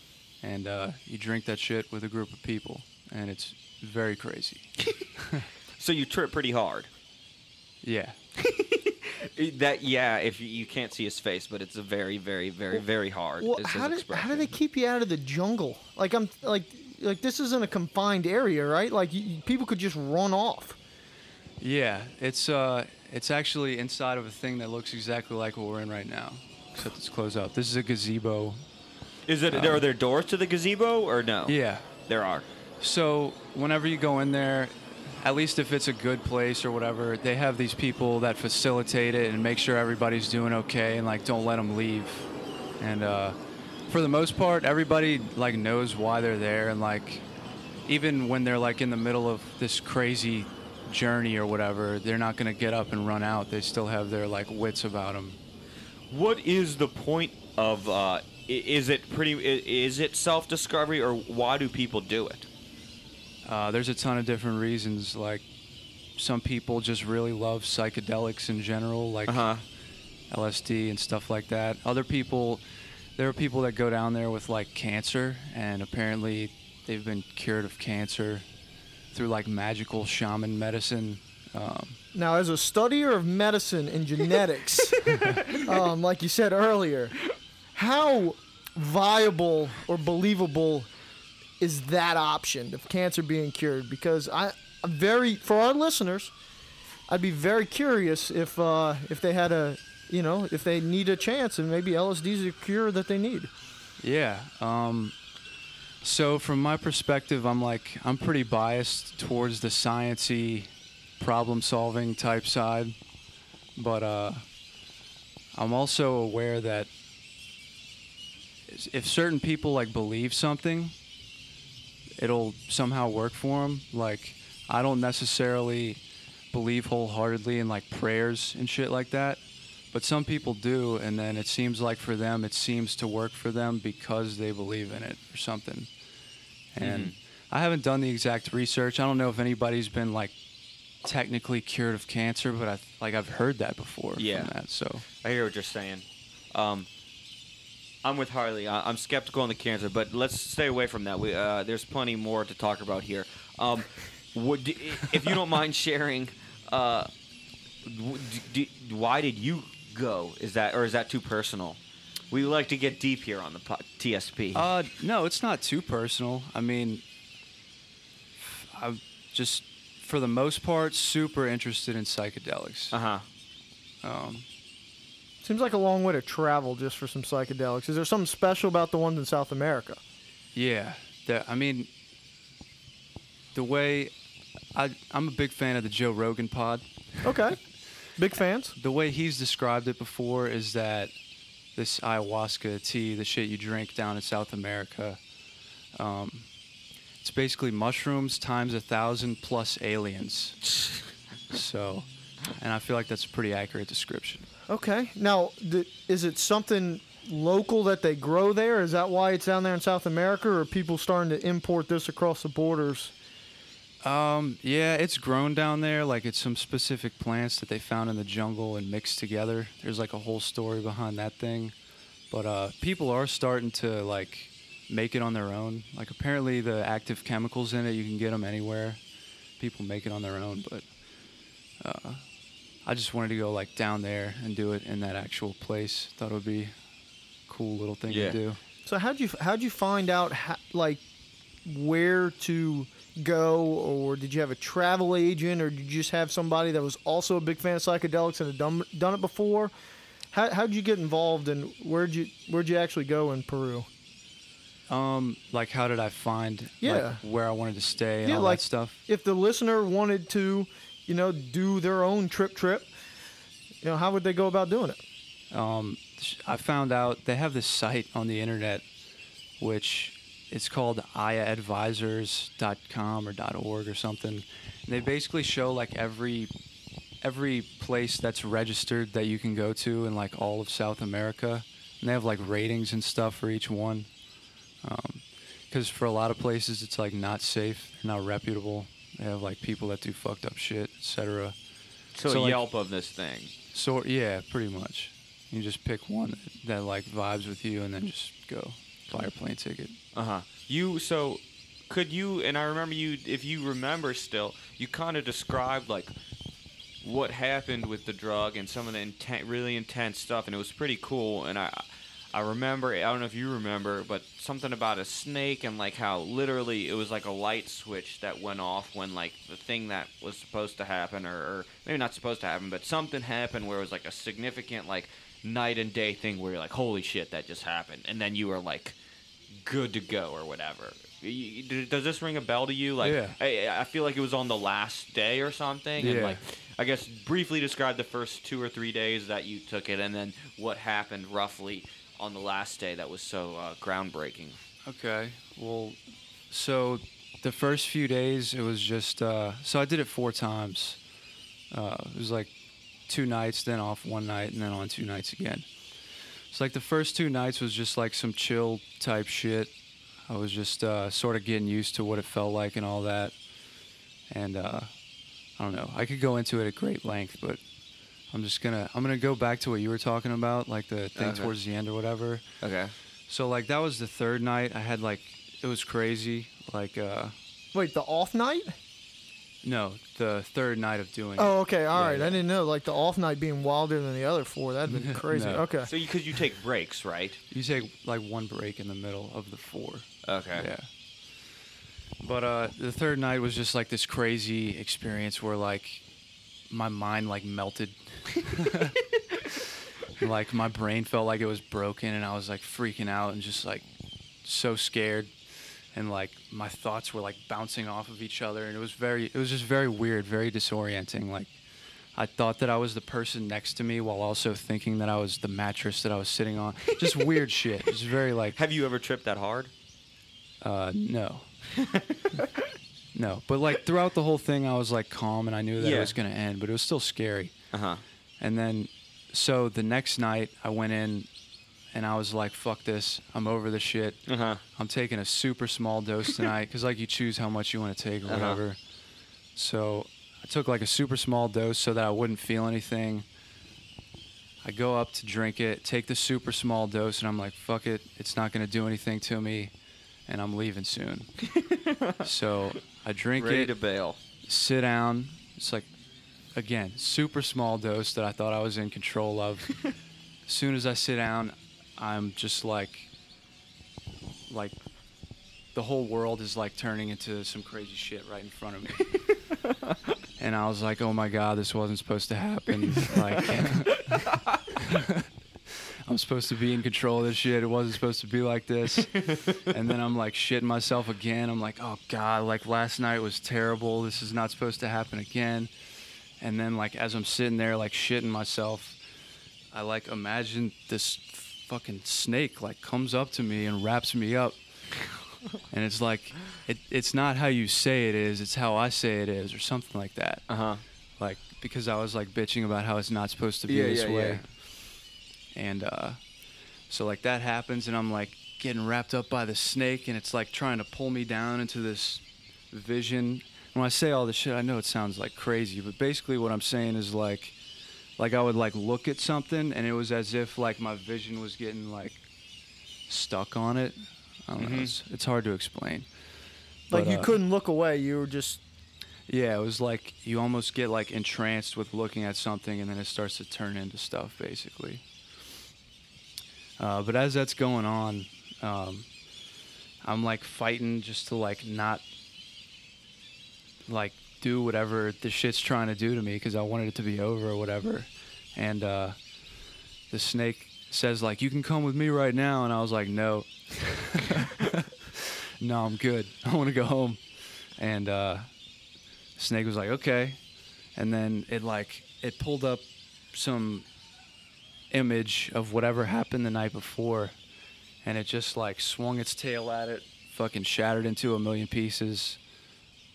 and uh, you drink that shit with a group of people, and it's very crazy. So you trip pretty hard. Yeah. That yeah, if you, you can't see his face, but it's a very, very, very, very hard. Well, is his how did how do they keep you out of the jungle? Like I'm like like this isn't a confined area, right? Like you, you- people could just run off. Yeah, it's uh, it's actually inside of a thing that looks exactly like what we're in right now, except it's closed up. This is a gazebo. Is it? are there doors to the gazebo or no? Yeah. there are. So whenever you go in there, at least if it's a good place or whatever, they have these people that facilitate it and make sure everybody's doing okay and like don't let them leave. And uh, for the most part, everybody like knows why they're there and like even when they're like in the middle of this crazy journey or whatever, they're not gonna get up and run out. They still have their like wits about them. What is the point of? Uh, is it pretty? Is it self-discovery or why do people do it? Uh, there's a ton of different reasons. Like some people just really love psychedelics in general, like Uh huh. LSD and stuff like that. Other people, there are people that go down there with like cancer, and apparently they've been cured of cancer through like magical shaman medicine. Um, Now, as a studier of medicine and genetics, um, like you said earlier, how viable or believable is that option of cancer being cured? Because I, I'm very for our listeners, I'd be very curious if uh, if they had a, you know, if they need a chance and maybe LSD is a cure that they need. yeah. Um, so from my perspective, I'm like I'm pretty biased towards the sciency, problem-solving type side, but uh, I'm also aware that if certain people like believe something, it'll somehow work for them. Like I don't necessarily believe wholeheartedly in like prayers and shit like that, but some people do, and then it seems like for them it seems to work for them because they believe in it or something. And I haven't done the exact research. I don't know if anybody's been like technically cured of cancer, but I like I've heard that before. Yeah. From that, so I hear what you're saying. Um, I'm with Harley. I, I'm skeptical on the cancer, but let's stay away from that. We, uh, there's plenty more to talk about here. Um, would, if you don't mind sharing, uh, w- d- d- why did you go? Is that or is that too personal? We like to get deep here on the po- TSP. Uh, no, it's not too personal. I mean, I'm just for the most part super interested in psychedelics. Uh huh. Um, Seems like a long way to travel just for some psychedelics. Is there something special about the ones in South America? yeah, the, I mean, the way I, I'm a big fan of the Joe Rogan pod. Okay. Big fans. The way he's described it before is that this ayahuasca tea, the shit you drink down in South America, um, it's basically mushrooms times a thousand plus aliens. so, and I feel like that's a pretty accurate description. Okay. Now, th- is it something local that they grow there? Is that why it's down there in South America, or are people starting to import this across the borders? Um, yeah, it's grown down there. Like it's some specific plants that they found in the jungle and mixed together. There's like a whole story behind that thing. But uh, people are starting to like make it on their own. Like apparently the active chemicals in it, you can get them anywhere. People make it on their own, but uh, I just wanted to go like down there and do it in that actual place. Thought it would be a cool little thing Yeah. to do. So how'd you how'd you find out how, like where to go, or did you have a travel agent, or did you just have somebody that was also a big fan of psychedelics and had done done it before? How how'd you get involved, and where'd you where'd you actually go in Peru? Um, like how did I find like, Yeah. where I wanted to stay and Yeah, all like- that stuff? If the listener wanted to, you know, do their own trip trip, you know, how would they go about doing it? um, I found out they have this site on the internet, which it's called ayaadvisors.com or .org or something. And they basically show like every every place that's registered that you can go to in like all of South America, and they have like ratings and stuff for each one. Because for a lot of places, it's like not safe, not reputable. They have like people that do fucked up shit, etc. So, So, a like- Yelp of this thing. So yeah, pretty much. You just pick one that, that like vibes with you, and then just go buy a plane ticket. Uh huh. You so could you and I remember you if you remember still you kind of described like what happened with the drug and some of the inten- really intense stuff and it was pretty cool and I I remember I don't know if you remember but something about a snake and like how literally it was like a light switch that went off when like the thing that was supposed to happen or, or maybe not supposed to happen but something happened where it was like a significant like night and day thing where you're like holy shit that just happened and then you were like good to go or whatever. Does this ring a bell to you? Like, Yeah. I, I feel like it was on the last day or something. And like, I guess briefly describe the first two or three days that you took it, and then what happened roughly on the last day that was so uh, groundbreaking. Okay. Well, so the first few days it was just uh, so I did it four times. Uh, it was like two nights, then off one night, and then on two nights again. It's like the first two nights was just like some chill type shit. I was just uh, sort of getting used to what it felt like and all that. And uh, I don't know. I could go into it at great length, but I'm just gonna I'm gonna go back to what you were talking about, like the thing Okay. towards the end or whatever. Okay. So like that was the third night. I had like it was crazy. Like uh Wait, the off night? no, the third night of doing Oh, okay, all Yeah, right. yeah. I didn't know like the off night being wilder than the other four. That'd been crazy. No. Okay. So because you, take breaks, right? You take like one break in the middle of the four. Okay. Yeah. But uh the third night was just like this crazy experience where like my mind like melted. like my brain felt like it was broken and I was like freaking out and just like so scared and like my thoughts were like bouncing off of each other and it was very it was just very weird, very disorienting like I thought that I was the person next to me while also thinking that I was the mattress that I was sitting on. Just weird shit. It's very like Have you ever tripped that hard? uh, no. no, but like throughout the whole thing, I was like calm and I knew that Yeah. it was gonna end, but it was still scary. Uh huh. And then, so the next night, I went in and I was like, "Fuck this! I'm over the shit. Uh huh. I'm taking a super small dose tonight because like you choose how much you want to take or Uh-huh. whatever." So I took like a super small dose so that I wouldn't feel anything. I go up to drink it, take the super small dose, and I'm like, fuck it, it's not gonna do anything to me, and I'm leaving soon. so I drink Ready it, to bail. sit down. It's like, again, super small dose that I thought I was in control of. as soon as I sit down, I'm just like, like, the whole world is like turning into some crazy shit right in front of me. and I was like, oh my god, this wasn't supposed to happen. like, I'm supposed to be in control of this shit. It wasn't supposed to be like this. and then I'm like shitting myself again. I'm like, oh god, like last night was terrible. This is not supposed to happen again. And then like as I'm sitting there like shitting myself, I like imagine this fucking snake like comes up to me and wraps me up. and it's like it, it's not how you say it is, it's how I say it is or something like that. Uh huh. Like because I was like bitching about how it's not supposed to be Yeah, this yeah, way. And uh so like that happens and I'm like getting wrapped up by the snake and it's like trying to pull me down into this vision. When I say all this shit, I know it sounds like crazy, but basically what I'm saying is like like I would like look at something and it was as if like my vision was getting like stuck on it. I don't know. It's, it's hard to explain. Like But, you uh, couldn't look away. You were just yeah, it was like you almost get like entranced with looking at something, and then it starts to turn into stuff, basically. Uh, but as that's going on, um, I'm like fighting just to like not like do whatever the shit's trying to do to me because I wanted it to be over or whatever. And uh, the snake says like, "You can come with me right now," and I was like, "No, no, I'm good. I want to go home." And uh, Snake was like, okay. And then it like it pulled up some image of whatever happened the night before and it just like swung its tail at it, fucking shattered into a million pieces.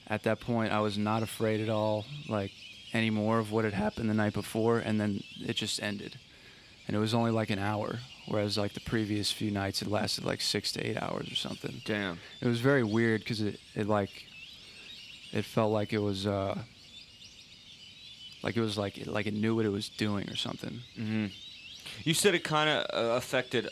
At that point I was not afraid at all, like anymore of what had happened the night before and then it just ended. And it was only like an hour, whereas like the previous few nights it lasted like six to eight hours or something. Damn. It was very weird because it, it like it felt like it was uh like it was like it, like it knew what it was doing or something. hmm You said it kind of uh, affected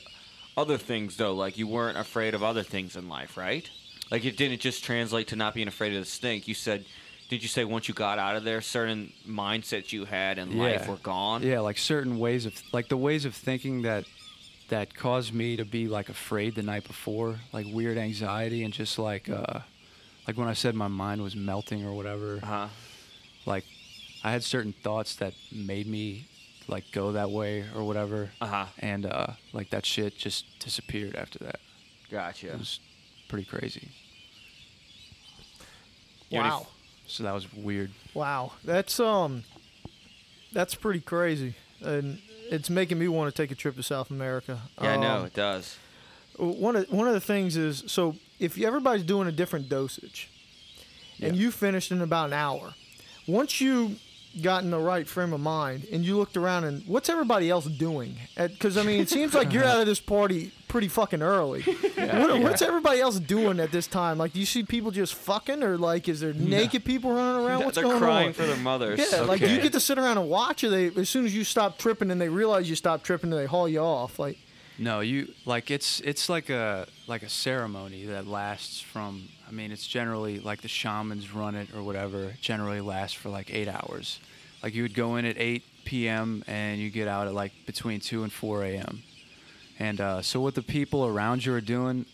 other things though, like you weren't afraid of other things in life, right? Like it didn't just translate to not being afraid of the stink. You said, did you say once you got out of there, certain mindsets you had in life were gone? Yeah, like certain ways of like the ways of thinking that that caused me to be like afraid the night before, like weird anxiety and just like uh like when I said my mind was melting or whatever. Uh huh. Like I had certain thoughts that made me like go that way or whatever. Uh huh. And uh like that shit just disappeared after that. Gotcha. It was pretty crazy. You have any wow, So that was weird. wow. That's um, that's pretty crazy, and it's making me want to take a trip to South America. Yeah, I know Um, it does. one of one of the things is so if everybody's doing a different dosage, and you finished in about an hour, once you got in the right frame of mind and you looked around and what's everybody else doing? Because I mean, it seems like you're out of this party pretty fucking early. What, What's everybody else doing at this time? Like, do you see people just fucking, or like, is there naked people running around? What's They're going crying on? for their mothers. yeah, like do you get to sit around and watch, or they as soon as you stop tripping and they realize you stop tripping, they haul you off. Like, No, you like it's it's like a like a ceremony that lasts from I mean it's generally like the shamans run it or whatever. Generally lasts for like eight hours. Like you would go in at eight p.m. and you get out at like between two and four a.m. And uh, so what the people around you are doing,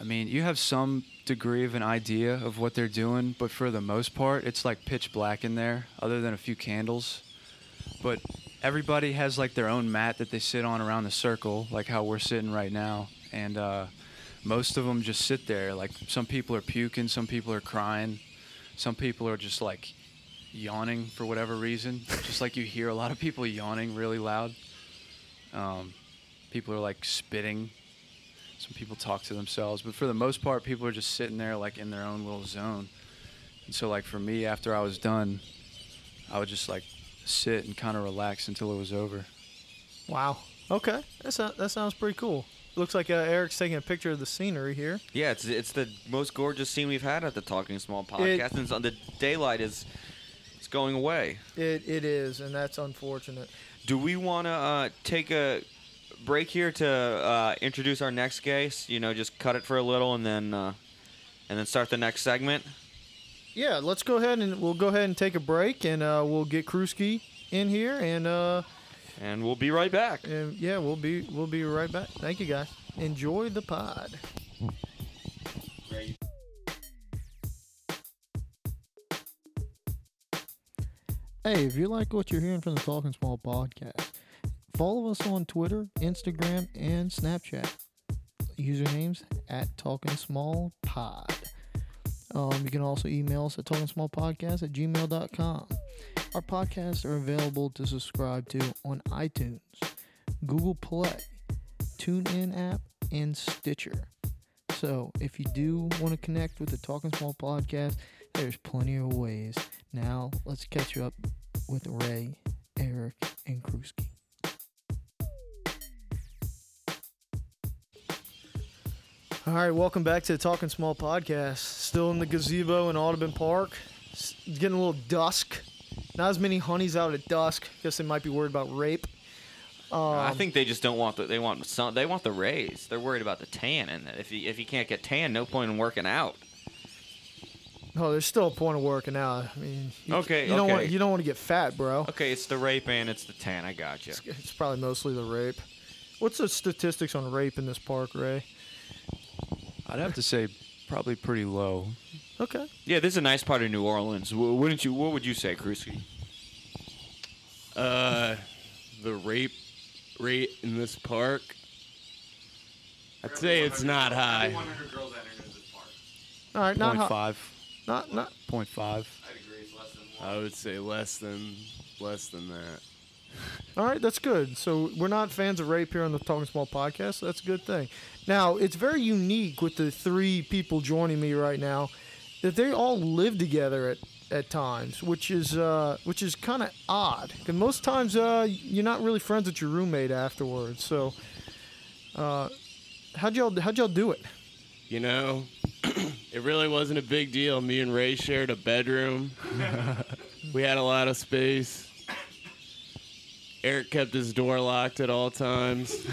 I mean you have some degree of an idea of what they're doing, but for the most part it's like pitch black in there, other than a few candles. But everybody has like their own mat that they sit on around the circle, like how we're sitting right now, and uh, most of them just sit there. Like some people are puking, some people are crying, some people are just like yawning for whatever reason. just like you hear a lot of people yawning really loud. Um, people are like spitting. Some people talk to themselves, but for the most part, people are just sitting there like in their own little zone. And so, like for me, after I was done, I would just like sit and kind of relax until it was over. wow, okay, that sounds that sounds pretty cool. Looks like uh, Eric's taking a picture of the scenery here. Yeah, it's it's the most gorgeous scene we've had at the Talking Small podcast, and so the daylight is it's going away. It it is, and that's unfortunate. Do we want to uh, take a break here to uh, introduce our next guest? You know, just cut it for a little and then uh, and then start the next segment. Yeah, let's go ahead and we'll go ahead and take a break, and uh, we'll get Kruski in here, and uh, And we'll be right back. and yeah, we'll be we'll be right back. Thank you guys. Enjoy the pod. Hey, if you like what you're hearing from the Talking Small podcast, follow us on Twitter, Instagram, and Snapchat. Usernames at Talking Small Pod. Um, you can also email us at talkingsmallpodcast at gmail.com. Our podcasts are available to subscribe to on iTunes, Google Play, TuneIn app, and Stitcher. So if you do want to connect with the Talking Small podcast, there's plenty of ways. Now let's catch you up with Ray, Eric, and Kruski. All right, welcome back to the Talking Small podcast. Still in the gazebo in Audubon Park. It's getting a little dusk. Not as many honeys out at dusk. Guess they might be worried about rape. I Um, think they just don't want the they want some they want the rays. They're worried about the tan, and if you if you can't get tan, no point in working out. Oh, there's still a point of working out. I mean, you, Okay, you don't want okay. you don't want to get fat, bro. Okay, it's the rape and it's the tan. I got you. It's probably mostly the rape. What's the statistics on rape in this park, Ray? I'd have to say probably pretty low. Okay. Yeah, this is a nice part of New Orleans. W- Wouldn't you? What would you say, Kruski? Uh, the rape rate in this park. I'd say it's not high. All right, not Point hot. five. Not not. Point five. I would say less than less than that. All right, that's good. So we're not fans of rape here on the Talking Small podcast. So that's a good thing. Now it's very unique with the three people joining me right now that they all live together at, at times, which is uh, which is kind of odd. Because most times uh, you're not really friends with your roommate afterwards. So uh, how'd y'all how'd y'all do it? You know, it really wasn't a big deal. Me and Ray shared a bedroom. we had a lot of space. Eric kept his door locked at all times.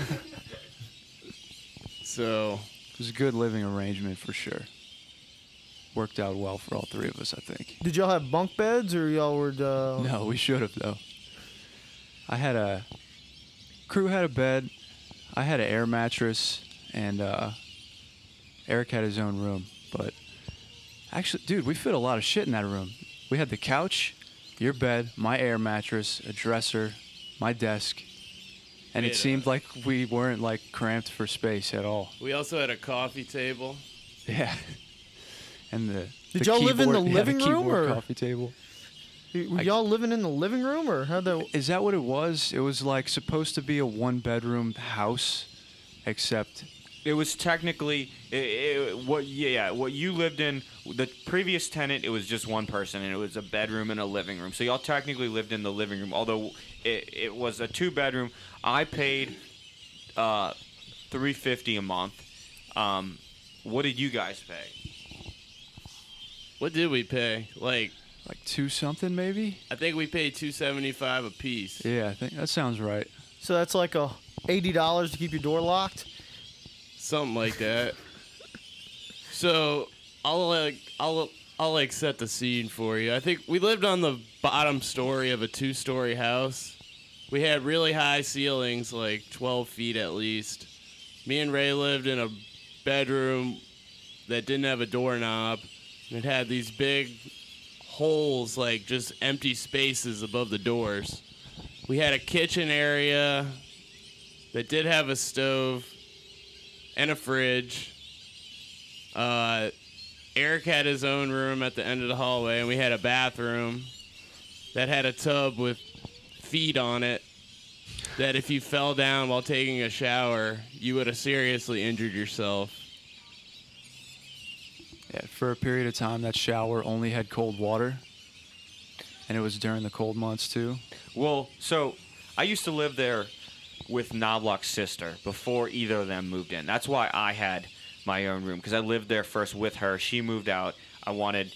so, It was a good living arrangement for sure. Worked out well for all three of us, I think. Did y'all have bunk beds or y'all were? Uh, No, we should have though. I had a crew had a bed. I had an air mattress, and uh, Eric had his own room. But actually, dude, we fit a lot of shit in that room. We had the couch, your bed, my air mattress, a dresser, my desk, and it Yeah. seemed like we weren't like cramped for space at all. we also had a coffee table. Yeah. And the Did the y'all live in keyboard- the yeah, living room, or- coffee table? Were y'all living in the living room or how that? Is that what it was? It was like supposed to be a one bedroom house, except It was technically it, it, what yeah what you lived in the previous tenant it was just one person and it was a bedroom and a living room so y'all technically lived in the living room although it, it was a two bedroom I paid uh 350 a month um what did you guys pay What did we pay? Like, like two something maybe. I think we paid 275 a piece. Yeah, I think that sounds right. So that's like a eighty dollars to keep your door locked. something like that. So I'll like I'll I'll like set the scene for you. I think we lived on the bottom story of a two-story house. We had really high ceilings, like 12 feet at least. Me and Ray lived in a bedroom that didn't have a doorknob, it had these big holes, like just empty spaces above the doors. We had a kitchen area that did have a stove and a fridge. Uh, Eric had his own room at the end of the hallway, and we had a bathroom that had a tub with feet on it. That if you fell down while taking a shower, you would have seriously injured yourself. Yeah, for a period of time, that shower only had cold water, and it was during the cold months too. Well, so I used to live there with Knobloch's sister before either of them moved in. That's why I had my own room because I lived there first with her. She moved out. I wanted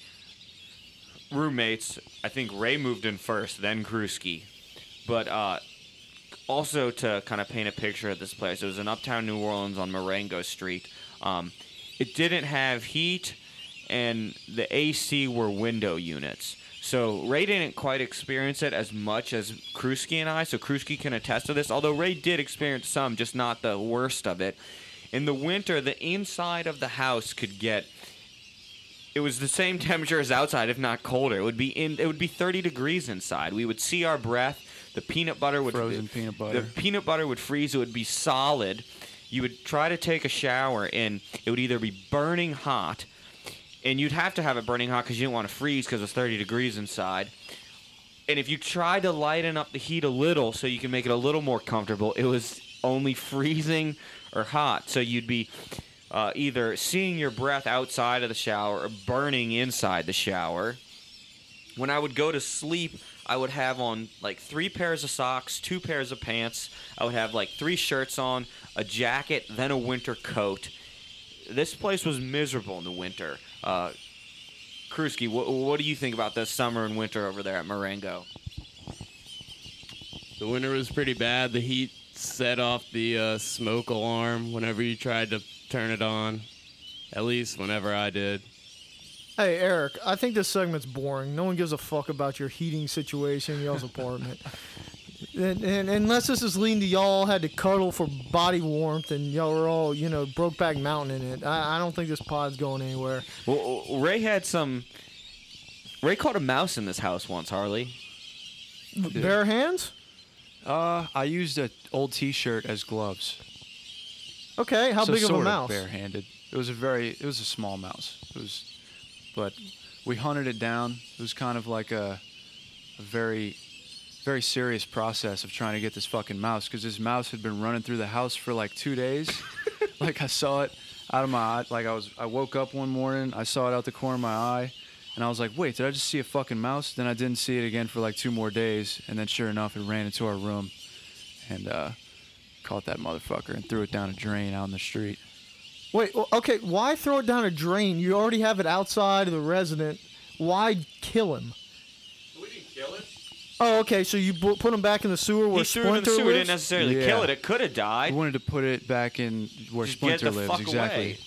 roommates. I think Ray moved in first, then Kruski. But uh, also to kind of paint a picture of this place, it was in uptown New Orleans on Marengo Street. Um, it didn't have heat, and the AC were window units. So Ray didn't quite experience it as much as Krusky and I. So Krusky can attest to this. Although Ray did experience some, just not the worst of it. In the winter, the inside of the house could get it was the same temperature as outside, if not colder. It would be in. It would be 30 degrees inside. We would see our breath. The peanut butter would Frozen peanut butter. The peanut butter would freeze. It would be solid. You would try to take a shower, and it would either be burning hot, and you'd have to have it burning hot because you didn't want to freeze because it was 30 degrees inside. And if you tried to lighten up the heat a little so you can make it a little more comfortable, it was only freezing or hot. So you'd be uh, either seeing your breath outside of the shower or burning inside the shower. When I would go to sleep, I would have on like three pairs of socks, two pairs of pants. I would have like three shirts on, a jacket, then a winter coat. This place was miserable in the winter. Uh, Krusky, wh- what do you think about the summer and winter over there at Marengo? The winter was pretty bad. The heat set off the uh, smoke alarm whenever you tried to turn it on. At least whenever I did. Hey Eric, I think this segment's boring. No one gives a fuck about your heating situation in y'all's apartment. And, and unless this is leading to y'all had to cuddle for body warmth and y'all were all, you know, Brokeback Mountain in it, I, I don't think this pod's going anywhere. Well, Ray had some. Ray caught a mouse in this house once, Harley. Bare hands? Uh, I used an old T-shirt as gloves. Okay, how so big of a mouse? Barehanded. It was a very. It was a small mouse. It was, but we hunted it down. It was kind of like a, a very, very serious process of trying to get this fucking mouse because this mouse had been running through the house for like two days. like I saw it out of my eye. Like I was. I woke up one morning. I saw it out the corner of my eye. And I was like, wait, did I just see a fucking mouse? Then I didn't see it again for like two more days. And then sure enough, it ran into our room and uh, caught that motherfucker and threw it down a drain out in the street. Wait, well, okay, why throw it down a drain? You already have it outside of the resident. Why kill him? We didn't kill it. Oh, okay, so you bu- put him back in the sewer where He threw it in Splinter the sewer. lives? Didn't necessarily Yeah. kill it. It could have died. We wanted to put it back in where Just get Splinter the lives. fuck exactly. away.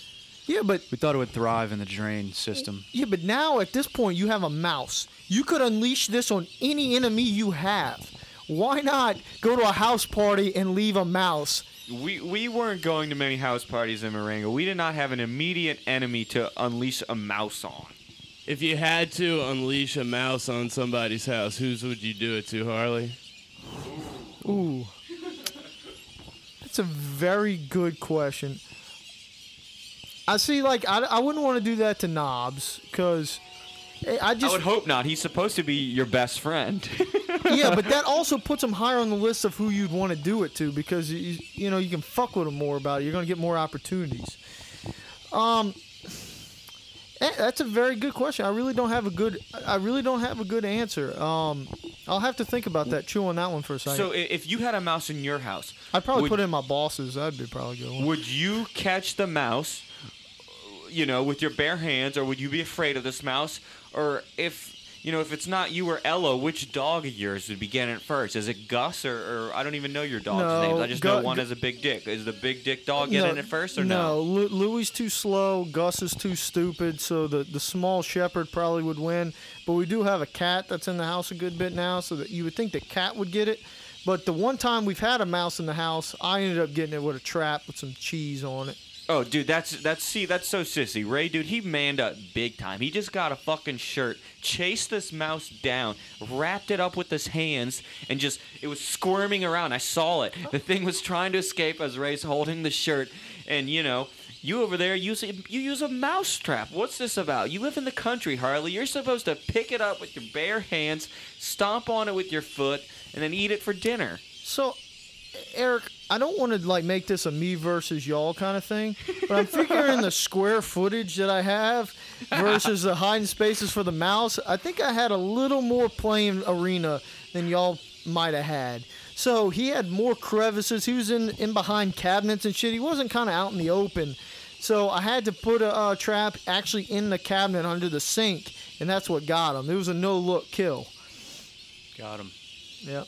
Yeah, but We thought it would thrive in the drain system. yeah, but now at this point you have a mouse. You could unleash this on any enemy you have. Why not go to a house party and leave a mouse? We we weren't going to many house parties in Marengo. We did not have an immediate enemy to unleash a mouse on. If you had to unleash a mouse on somebody's house, whose would you do it to, Harley? Ooh. That's a very good question. I see, like, I, I wouldn't want to do that to Knobs, because I I just. I would hope not. He's supposed to be your best friend. yeah, but that also puts him higher on the list of who you'd want to do it to, because, you, you know, you can fuck with him more about it. You're going to get more opportunities. Um. eh, That's a very good question. I really don't have a good. I really don't have a good answer. Um, I'll have to think about that. Chew on that one for a second. so if you had a mouse in your house, I'd probably would- put in my bosses. That'd be probably a good one. would you catch the mouse, you know, with your bare hands, or would you be afraid of this mouse? Or if you know, if it's not you or Ella, which dog of yours would be getting it first? Is it Gus or, or I don't even know your dog's No, names. I just Gu- know one has a big dick. Is the big dick dog getting it first or no? no? Lu- Louis too slow. Gus is too stupid. So the the small shepherd probably would win. But we do have a cat that's in the house a good bit now, so that you would think the cat would get it. But the one time we've had a mouse in the house, I ended up getting it with a trap with some cheese on it. Oh, dude, that's that's see, that's so sissy. Ray, dude, he manned up big time. He just got a fucking shirt, chased this mouse down, wrapped it up with his hands, and just it was squirming around. I saw it. The thing was trying to escape as Ray's holding the shirt, and you know. You over there use you use a mouse trap. What's this about? You live in the country, Harley. You're supposed to pick it up with your bare hands, stomp on it with your foot, and then eat it for dinner. So, Eric, I don't want to like make this a me versus y'all kind of thing, but I'm figuring the square footage that I have versus the hiding spaces for the mouse. I think I had a little more playing arena than y'all might have had. So he had more crevices. He was in in behind cabinets and shit. He wasn't kind of out in the open. So I had to put a uh, trap actually in the cabinet under the sink, and that's what got him. It was a no look kill. Got him. Yep.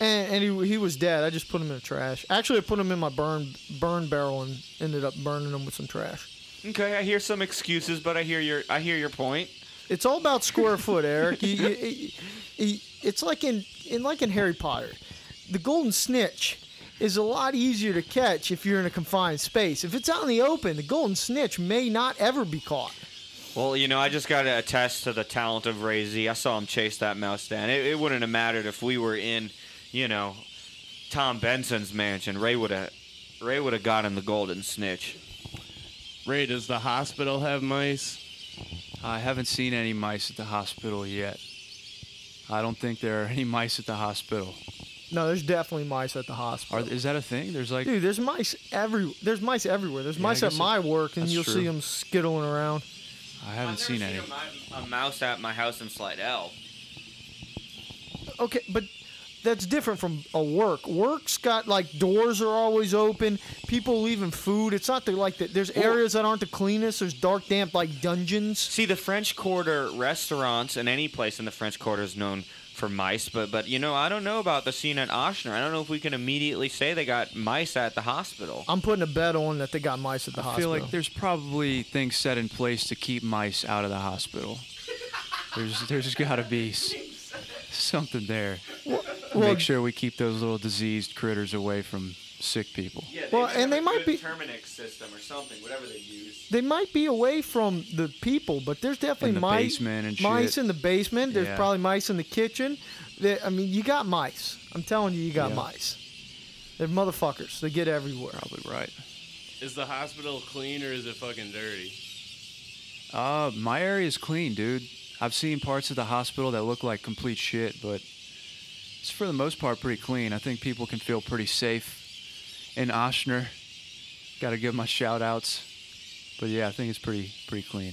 And, and he, he was dead. I just put him in the trash. Actually, I put him in my burn burn barrel and ended up burning him with some trash. Okay, I hear some excuses, but I hear your I hear your point. It's all about square foot, Eric. You- you- you- you- it's like in, in like in Harry Potter, the golden snitch is a lot easier to catch if you're in a confined space. If it's out in the open, the golden snitch may not ever be caught. Well, you know, I just got to attest to the talent of Ray Z. I saw him chase that mouse down. It, it wouldn't have mattered if we were in, you know, Tom Benson's mansion. Ray would have, Ray would have gotten the golden snitch. Ray, does the hospital have mice? I haven't seen any mice at the hospital yet. I don't think there are any mice at the hospital. No, there's definitely mice at the Are, hospital. is that a thing? There's like Dude, there's mice every. There's mice everywhere. There's Yeah, mice at guess my that- work, and you'll true. see them skittling around. I haven't seen any. A, a mouse at my house in Slidell. Okay, but that's different from a work. Work's got like doors are always open. People leaving food. It's not the, like that. There's areas that aren't the cleanest. There's dark, damp like dungeons. See, the French Quarter restaurants and any place in the French Quarter is known for mice, but but you know, I don't know about the scene at Ochsner. I don't know if we can immediately say they got mice at the hospital. I'm putting a bet on that they got mice at the hospital. I hospital. feel like there's probably things set in place to keep mice out of the hospital. There's there's got to be s- something there. well, Make sure we keep those little diseased critters away from sick people. Yeah, Well, and they might be- Terminix system or something, whatever they use. they might be away from the people, but there's definitely In the mice. basement and mice shit. in the basement. There's Yeah. probably mice in the kitchen. They- I mean, you got mice. I'm telling you, you got Yeah. mice. They're motherfuckers. They get everywhere. Probably right. Is the hospital clean or is it fucking dirty? Uh, my area is clean, dude. I've seen parts of the hospital that look like complete shit, but it's for the most part pretty clean. I think people can feel pretty safe in Ochsner. Got to give my shout outs. But yeah, I think it's pretty pretty clean.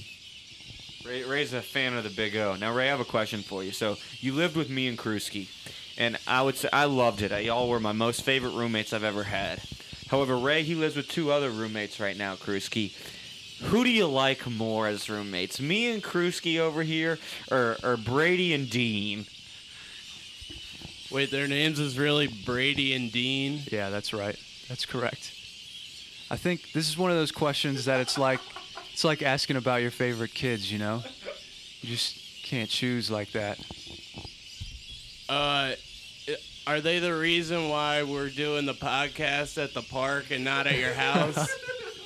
Ray, Ray's a fan of the Big O. Now, Ray, I have a question for you. So, you lived with me and Krusky, and I would say I loved it. Y'all were my most favorite roommates I've ever had. However, Ray, he lives with two other roommates right now, Krusky. Who do you like more as roommates, me and Krusky over here, or, or Brady and Dean? Wait, their names is really Brady and Dean. Yeah, that's right. That's correct. I think this is one of those questions that it's like it's like asking about your favorite kids, you know? You just can't choose like that. Uh, are they the reason why we're doing the podcast at the park and not at your house?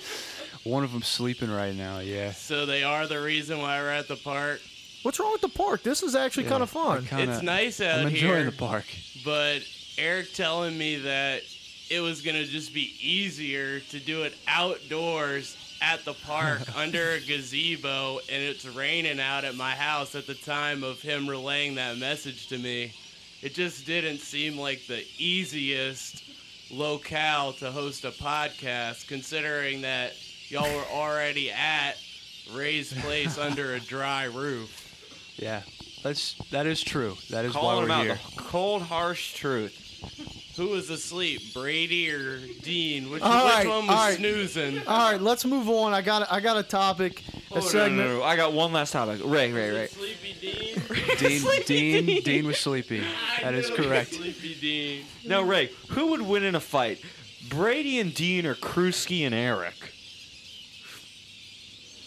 One of them's sleeping right now, yeah. so they are the reason why we're at the park. What's wrong with the park? This is actually Yeah, kind of fun. kinda- it's nice out I'm enjoying here, the park. but Eric telling me that it was gonna just be easier to do it outdoors at the park under a gazebo, and it's raining out at my house at the time of him relaying that message to me. It just didn't seem like the easiest locale to host a podcast, considering that y'all were already at Ray's place under a dry roof. Yeah. That's that is true. That is why Calling we're him out here. the cold, harsh truth. Who was asleep, Brady or Dean? Which, All which right, one was all right. snoozing? All right, let's move on. I got I got a topic, a Oh, no, no, segment. no, no. I got one last topic. Ray, Ray, Ray. Sleepy Dean. Dean Dean Dean was sleepy. That is I knew it was correct. Sleepy Dean. Now, Ray, who would win in a fight? Brady and Dean or Krusky and Eric?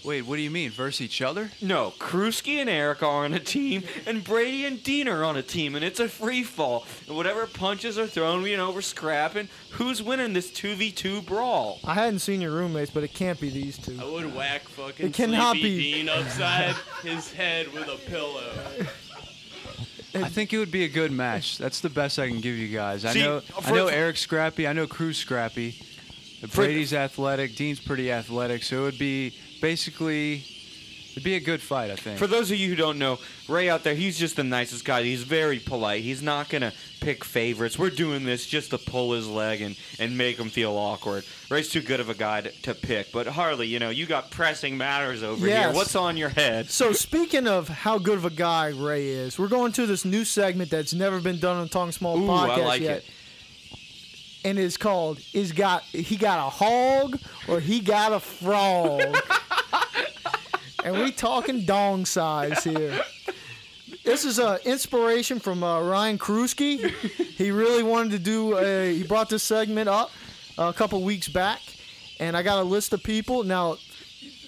Wait, what do you mean? Versus each other? No, Krusky and Eric are on a team, and Brady and Dean are on a team, and it's a free fall. And whatever punches are thrown, you know, we're scrapping. Who's winning this 2v2 brawl? I hadn't seen your roommates, but it can't be these two. I would whack fucking It cannot Sleepy be. Dean upside his head with a pillow. I think it would be a good match. That's the best I can give you guys. I See, know I for- know Eric's scrappy. I know Crew's scrappy. Brady's athletic. Dean's pretty athletic. So it would be basically it'd be a good fight. I think. For those of you who don't know, Ray out there, he's just the nicest guy. He's very polite. He's not gonna pick favorites. We're doing this just to pull his leg and, and make him feel awkward. Ray's too good of a guy to, to pick. But Harley, you know, you got pressing matters over here. Yes. What's on your head? So speaking of how good of a guy Ray is, we're going to this new segment that's never been done on Talking Small Ooh, I podcast like yet. it. And it's called "Is got he got a hog or he got a frog?" and we talking dong size here. this is uh, inspiration from uh, Ryan Kruski. he really wanted to do. A, he brought this segment up a couple weeks back, and I got a list of people now.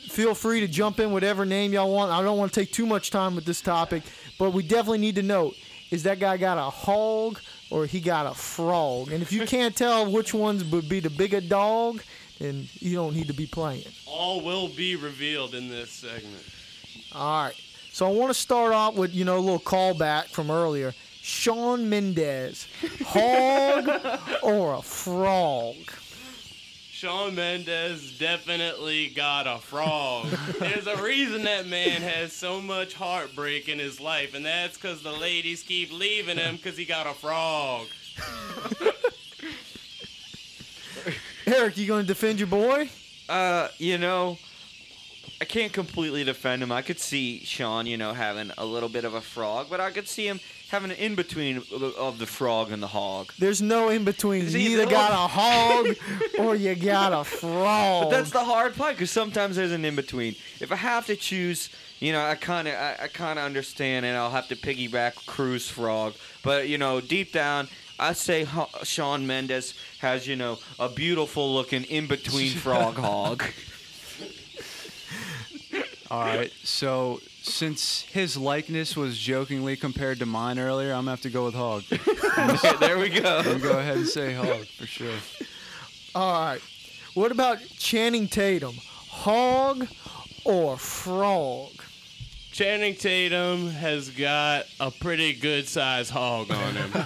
Feel free to jump in whatever name y'all want. I don't want to take too much time with this topic, but we definitely need to note: is that guy got a hog or he got a frog? And if you can't tell which ones would be the bigger dog, then you don't need to be playing. All will be revealed in this segment. All right. So I want to start off with, you know, a little callback from earlier. Shawn Mendes, hog or a frog? Shawn Mendes definitely got a frog. There's a reason that man has so much heartbreak in his life, and that's because the ladies keep leaving him because he got a frog. Eric, you going to defend your boy? Uh, you know, I can't completely defend him. I could see Shawn, you know, having a little bit of a frog, but I could see him having an in between of the- frog and the hog. There's no in between. You either got a hog or you got a frog. But that's the hard part because sometimes there's an in between. If I have to choose, you know, I kind of I, I kind of understand, and I'll have to piggyback Cruz Frog. But you know, deep down, I say Shawn Mendes has you know a beautiful looking in between frog hog. All right. So since his likeness was jokingly compared to mine earlier, I'm gonna have to go with hog. there we go. I'm gonna go ahead and say hog for sure. All right. What about Channing Tatum? Hog or frog? Channing Tatum has got a pretty good sized hog on him.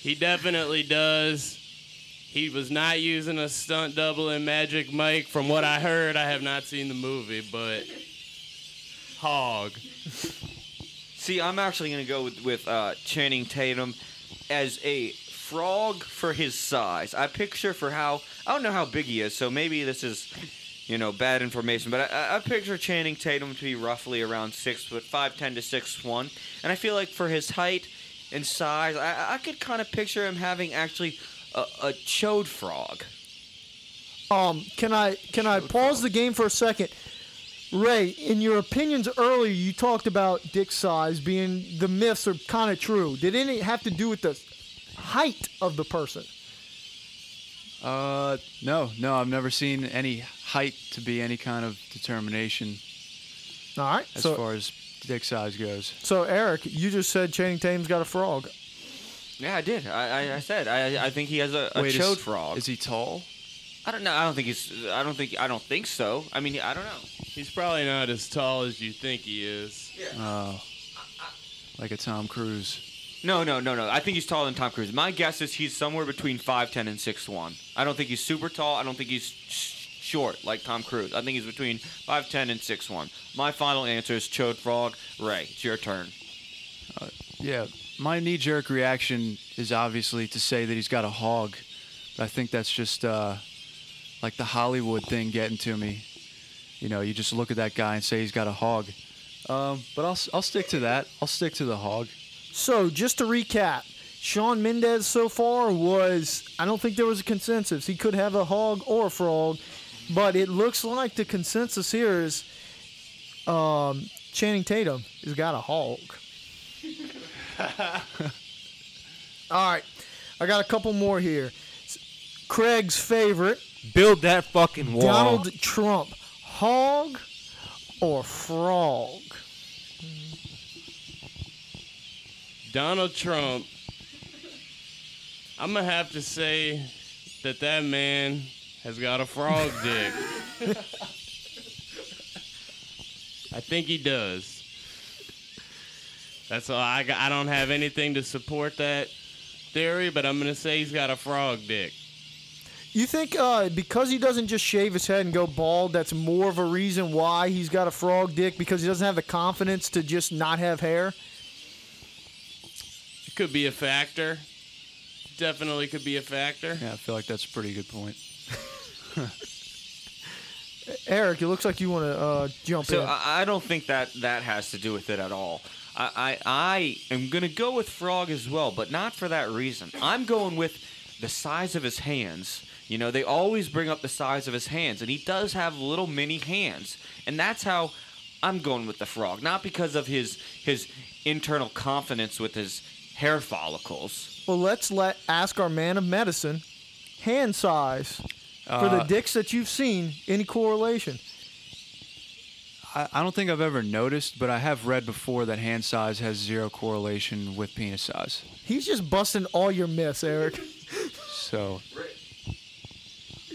he definitely does. He was not using a stunt double in Magic Mike. From what I heard, I have not seen the movie, but hog. See, I'm actually gonna go with, with uh, Channing Tatum as a frog for his size. I picture for how I don't know how big he is, so maybe this is you know bad information, but I, I- I picture Channing Tatum to be roughly around six foot five ten to six one, and I feel like for his height and size, I, I could kind of picture him having actually a, a chode frog. Um, can I can I pause the game for a second? Ray, in your opinions earlier, you talked about dick size being the myths are kind of true. Did any have to do with the height of the person? Uh, no, no, I've never seen any height to be any kind of determination All right. as so, far as dick size goes. so Eric, you just said Channing Tatum's got a frog. Yeah, I did. I, I, I said I, I think he has a, a Wait, chode is, frog. Is he tall? I don't know. I don't think he's. I don't think. I don't think so. I mean, I don't know. He's probably not as tall as you think he is. Yeah. Oh, like a Tom Cruise. No, no, no, no. I think he's taller than Tom Cruise. My guess is he's somewhere between 5'10 and 6'1. I don't think he's super tall. I don't think he's sh- short like Tom Cruise. I think he's between 5'10 and 6'1. My final answer is Chode Frog. Ray, it's your turn. Yeah, my knee-jerk reaction is obviously to say that he's got a hog, but I think that's just uh, like the Hollywood thing getting to me. You know, you just look at that guy and say he's got a hog. Um, but I'll I'll stick to that. I'll stick to the hog. So just to recap, Shawn Mendes so far was I don't think there was a consensus. He could have a hog or a frog, but it looks like the consensus here is um, Channing Tatum has got a hog. All right, I got a couple more here. Craig's favorite, Build that fucking wall. Donald Trump, hog or frog? Donald Trump, I'm gonna have to say that that man has got a frog dick. I think he does. That's all. I, got- I don't have anything to support that theory, but I'm gonna say he's got a frog dick. You think uh, because he doesn't just shave his head and go bald, that's more of a reason why he's got a frog dick because he doesn't have the confidence to just not have hair? It could be a factor. Definitely could be a factor. Yeah, I feel like that's a pretty good point. Eric, it looks like you want to uh, jump So in. I, I don't think that that has to do with it at all. I, I, I am going to go with Frog as well, but not for that reason. I'm going with the size of his hands. You know, they always bring up the size of his hands, and he does have little mini hands. And that's how I'm going with the frog, not because of his his internal confidence with his hair follicles. Well, let's let ask our man of medicine, hand size for the Uh, dicks that you've seen. Any correlation? I, I don't think I've ever noticed, but I have read before that hand size has zero correlation with penis size. He's just busting all your myths, Eric. So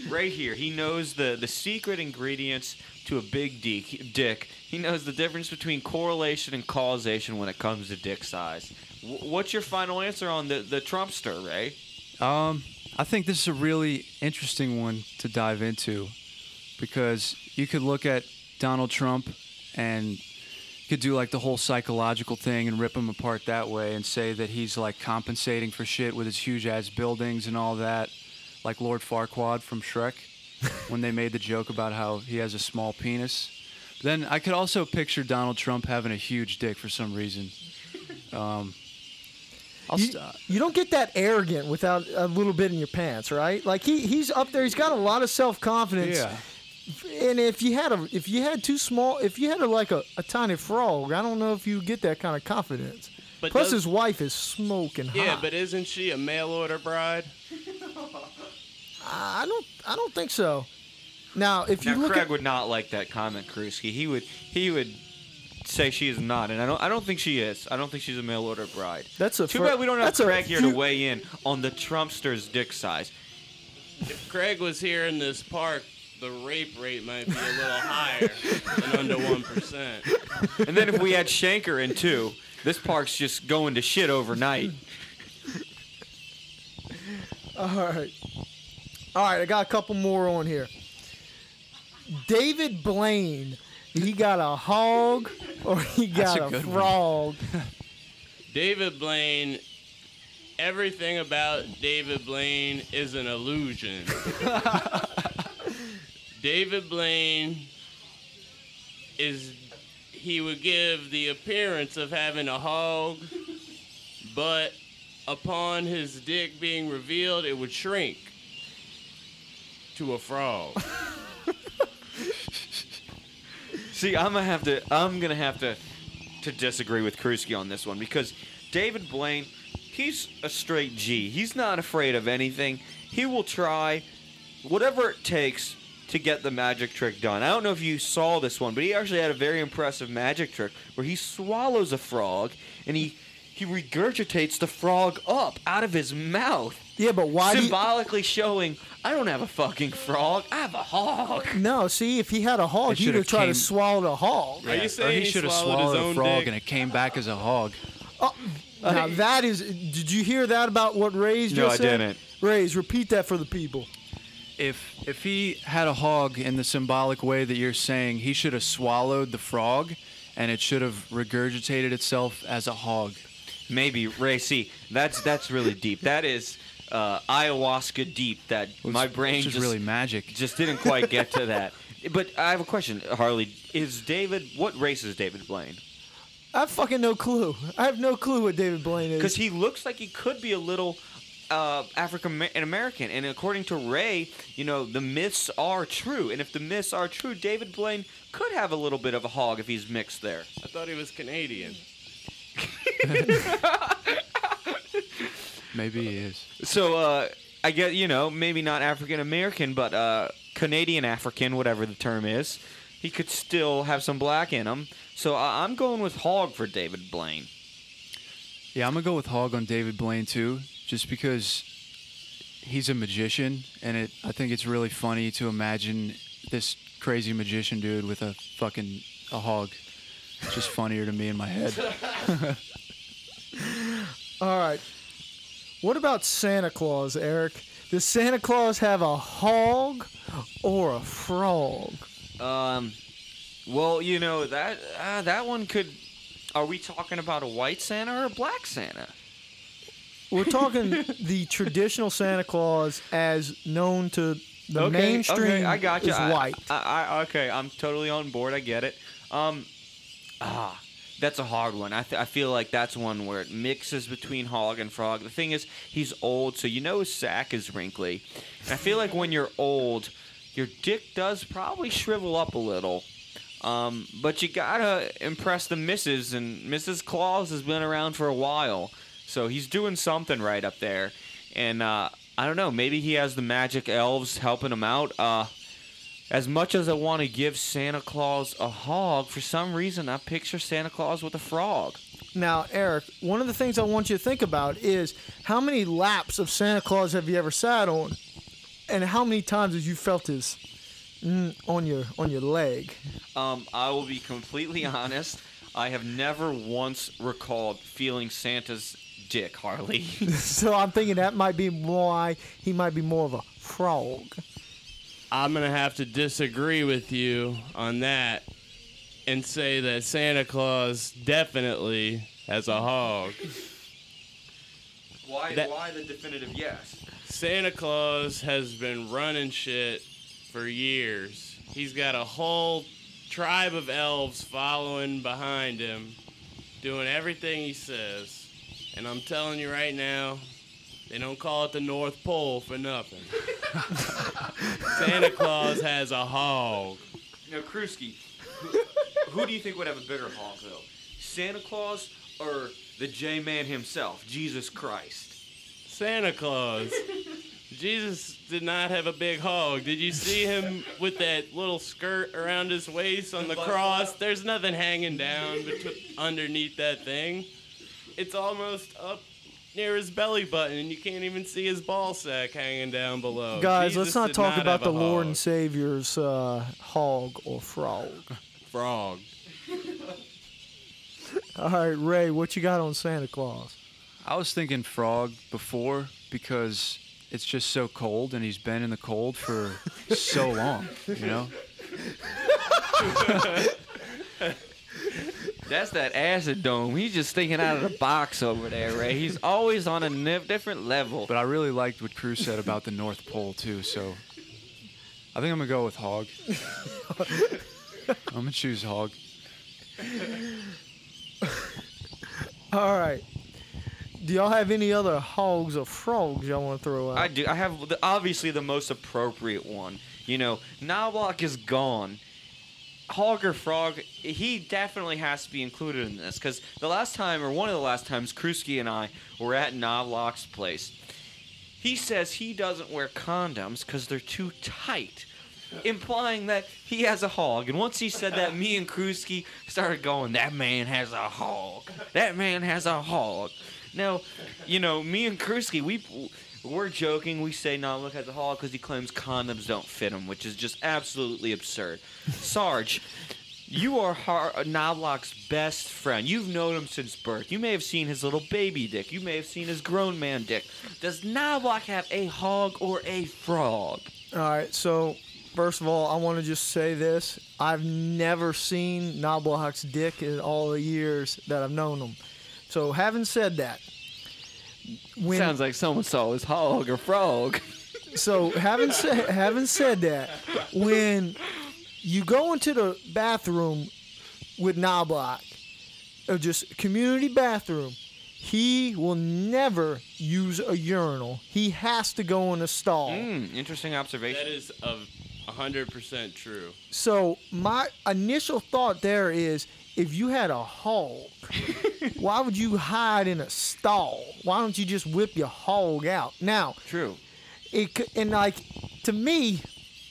Right here, he knows the the secret ingredients to a big dick. Dick. He knows the difference between correlation and causation when it comes to dick size. W- what's your final answer on the the Trumpster, Ray? Um, I think this is a really interesting one to dive into because you could look at Donald Trump and could do like the whole psychological thing and rip him apart that way and say that he's like compensating for shit with his huge ass buildings and all that, like Lord Farquaad from Shrek when they made the joke about how he has a small penis. Then I could also picture Donald Trump having a huge dick for some reason. Um, I'll You, st- you don't get that arrogant without a little bit in your pants, right? Like he he's up there. He's got a lot of self confidence. yeah. And if you had a if you had too small if you had a, like a, a tiny frog, I don't know if you get that kind of confidence. But Plus, does- his wife is smoking hot. Yeah, but isn't she a mail order bride? I don't I don't think so. Now, if you Now, look Craig at would not like that comment, Krusky. He would he would say she is not, and I don't I don't think she is. I don't think she's a mail order bride. That's a Too fir- bad we don't have that's a Craig here few- to weigh in on the Trumpster's dick size. If Craig was here in this park, the rape rate might be a little higher than under one percent. And then if we had Shanker in too, this park's just going to shit overnight. all right, all right, I got a couple more on here. David Blaine, he got a hog or he That's got a a, frog. David Blaine. Everything about David Blaine is an illusion. David Blaine is he would give the appearance of having a hog, but upon his dick being revealed, it would shrink to a frog. See, I'm gonna have to. I'm gonna have to to disagree with Krusky on this one because David Blaine, he's a straight G. He's not afraid of anything. He will try whatever it takes to get the magic trick done. I don't know if you saw this one, but he actually had a very impressive magic trick where he swallows a frog and he he regurgitates the frog up out of his mouth. Yeah, but why do you, symbolically showing I don't have a fucking frog. I have a hog. No, see, if he had a hog, It he'd should've have tried came- to swallow the hog. Are you or saying he he should have swallowed his swallowed a frog dick? and it came back as a hog. Oh, now that is. Did you hear that about what Ray's just said? No, just I said? didn't. Ray's, repeat that for the people. If if he had a hog in the symbolic way that you're saying, he should have swallowed the frog, and it should have regurgitated itself as a hog. Maybe Ray. See, that's that's really deep. That is uh, ayahuasca deep. That my brain Which is just really magic. just didn't quite get to that. But I have a question, Harley. Is David? What race is David Blaine? I have fucking no clue. I have no clue what David Blaine is. Because he looks like he could be a little uh, African American, and according to Ray, you know the myths are true. And if the myths are true, David Blaine could have a little bit of a hog if he's mixed there. I thought he was Canadian. Maybe he is. So uh, I get you know maybe not African American, but uh, Canadian African, whatever the term is. He could still have some black in him. So I I'm going with hog for David Blaine. Yeah, I'm gonna go with hog on David Blaine too, just because he's a magician, and it. I think it's really funny to imagine this crazy magician dude with a fucking a hog. It's just funnier to me in my head. All right. What about Santa Claus, Eric? Does Santa Claus have a hog or a frog? Um, well, you know that uh, that one could. Are we talking about a white Santa or a black Santa? We're talking the traditional Santa Claus as known to the mainstream okay, I got you. is I- white. I, I, okay, I'm totally on board. I get it. Um, ah, that's a hard one. I, th- I feel like that's one where it mixes between hog and frog. The thing is, he's old, so you know his sack is wrinkly. And I feel like when you're old, your dick does probably shrivel up a little. Um, but you gotta impress the missus, and Mrs. Claus has been around for a while, so he's doing something right up there. And uh, I don't know, maybe he has the magic elves helping him out. Uh, as much as I want to give Santa Claus a hog, for some reason I picture Santa Claus with a frog. Now, Eric, one of the things I want you to think about is how many laps of Santa Claus have you ever sat on, and how many times have you felt his mm, on your on your leg? Um, I will be completely honest. I have never once recalled feeling Santa's dick, Harley. so I'm thinking that might be why he might be more of a frog. I'm gonna have to disagree with you on that and say that Santa Claus definitely has a hog. why? That- why the definitive yes? Santa Claus has been running shit for years. He's got a whole tribe of elves following behind him, doing everything he says. And I'm telling you right now, they don't call it the North Pole for nothing. Santa Claus has a hog. Now, Krusky, who, who do you think would have a bigger hog, though? Santa Claus or the J-Man himself, Jesus Christ? Santa Claus. Jesus did not have a big hog. Did you see him with that little skirt around his waist on the cross? There's nothing hanging down underneath that thing. It's almost up near his belly button, and you can't even see his ball sack hanging down below. Guys, Jesus let's not talk not about the Lord and Savior's uh, hog or frog. frog. All right, Ray, what you got on Santa Claus? I was thinking frog before because it's just so cold and he's been in the cold for so long, you know? That's that acid dome. He's just thinking out of the box over there, Ray. He's always on a nif- different level. But I really liked what Cruz said about the North Pole too, so I think I'm gonna go with hog. I'm gonna choose hog. All right. Do y'all have any other hogs or frogs y'all want to throw out? I do. I have the, obviously the most appropriate one. You know, Knobloch is gone. Hog or Frog, he definitely has to be included in this because the last time, or one of the last times, Krusky and I were at Knobloch's place. He says he doesn't wear condoms because they're too tight, implying that he has a hog. And once he said that, me and Krusky started going, "That man has a hog. That man has a hog." Now, you know, me and Krusky, we we're joking. We say no, look at the hog because he claims condoms don't fit him, which is just absolutely absurd. Sarge, you are Har- best friend. You've known him since birth. You may have seen his little baby dick. You may have seen his grown man dick. Does Knobloch have a hog or a frog? All right, so first of all, I want to just say this. I've never seen Knobloch's dick in all the years that I've known him. So, having said that, when, Sounds like someone saw his hog or frog. so having said having said that, when you go into the bathroom with Knobloch, or just community bathroom, he will never use a urinal. He has to go in a stall. Hmm, interesting observation. That is of 100% true. So my initial thought there is, if you had a hog, why would you hide in a stall? Why don't you just whip your hog out? Now, True. it c- and like to me,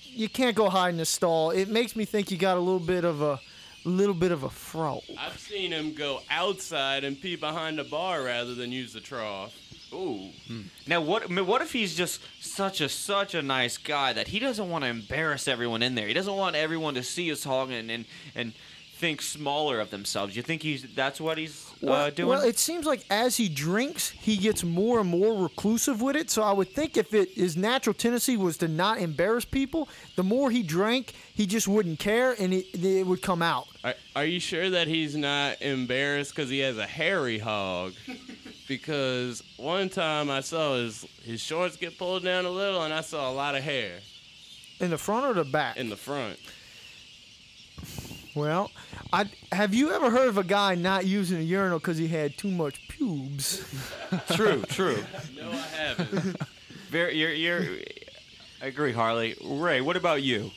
you can't go hide in a stall. It makes me think you got a little bit of a little bit of a frog. I've seen him go outside and pee behind the bar rather than use the trough. Ooh. Hmm. Now what? I mean, what if he's just such a such a nice guy that he doesn't want to embarrass everyone in there? He doesn't want everyone to see his hog and and, and think smaller of themselves. You think he's that's what he's uh, doing? Well, it seems like as he drinks, he gets more and more reclusive with it. So I would think if it his natural tendency was to not embarrass people, the more he drank, he just wouldn't care, and it, it would come out. Are, are you sure that he's not embarrassed because he has a hairy hog? because one time I saw his his shorts get pulled down a little, and I saw a lot of hair In the front or the back? in the front. Well, I have you ever heard of a guy not using a urinal because he had too much pubes? true, true. No, I haven't. Very, you're, you're. I agree, Harley. Ray, what about you?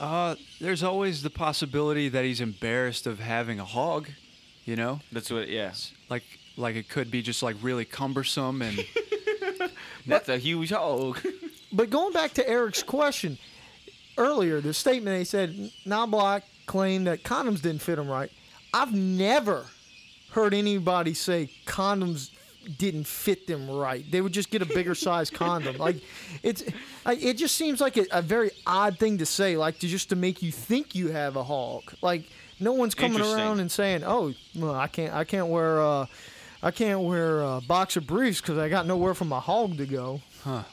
Uh, there's always the possibility that he's embarrassed of having a hog. You know, That's what. Yeah. like like it could be just like really cumbersome and That's a huge hog. But going back to Eric's question earlier, the statement he said Knobloch claimed that condoms didn't fit him right. I've never heard anybody say condoms didn't fit them right. They would just get a bigger size condom. Like it's, I- it just seems like a, a very odd thing to say, like to just to make you think you have a hog. Like no one's coming around and saying, "Oh, well, I can't, I can't wear, uh, I can't wear uh, boxer briefs because I got nowhere for my hog to go." Huh.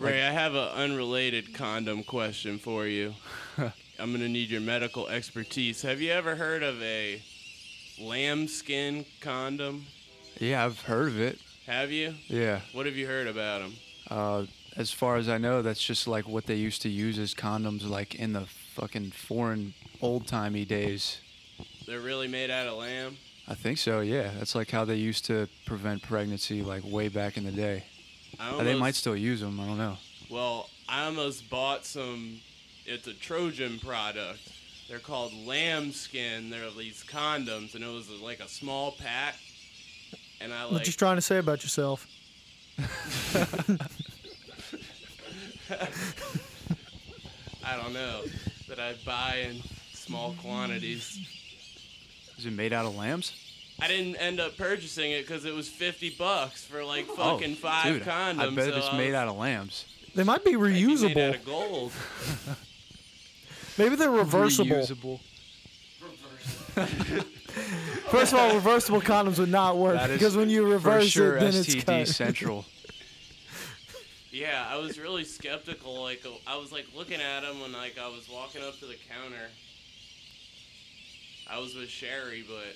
Ray, I have an unrelated condom question for you. I'm gonna need your medical expertise. Have you ever heard of a lambskin condom? yeah, I've heard of it. Have you? Yeah. What have you heard about them? Uh, as far as I know, that's just like what they used to use as condoms, like in the fucking foreign old timey days. They're really made out of lamb. I think so. Yeah, that's like how they used to prevent pregnancy, like way back in the day. I almost, They might still use them. I don't know. Well, I almost bought some. It's a Trojan product. They're called lambskin. They're these condoms, and it was like a small pack. And I What like you trying to say about yourself? I don't know that I buy in small quantities. Is it made out of lambs? I didn't end up purchasing it because it was fifty bucks for like Oh, fucking five dude, condoms. I bet so it's I made out of lambs. They might be might be Made out reusable. of gold. Maybe they're reversible. Reusable. First of all, reversible condoms would not work That is because when you For reverse sure, it, then it's STD cut. Central. Yeah, I was really skeptical. Like I was like looking at them when like I was walking up to the counter. I was with Sherry, but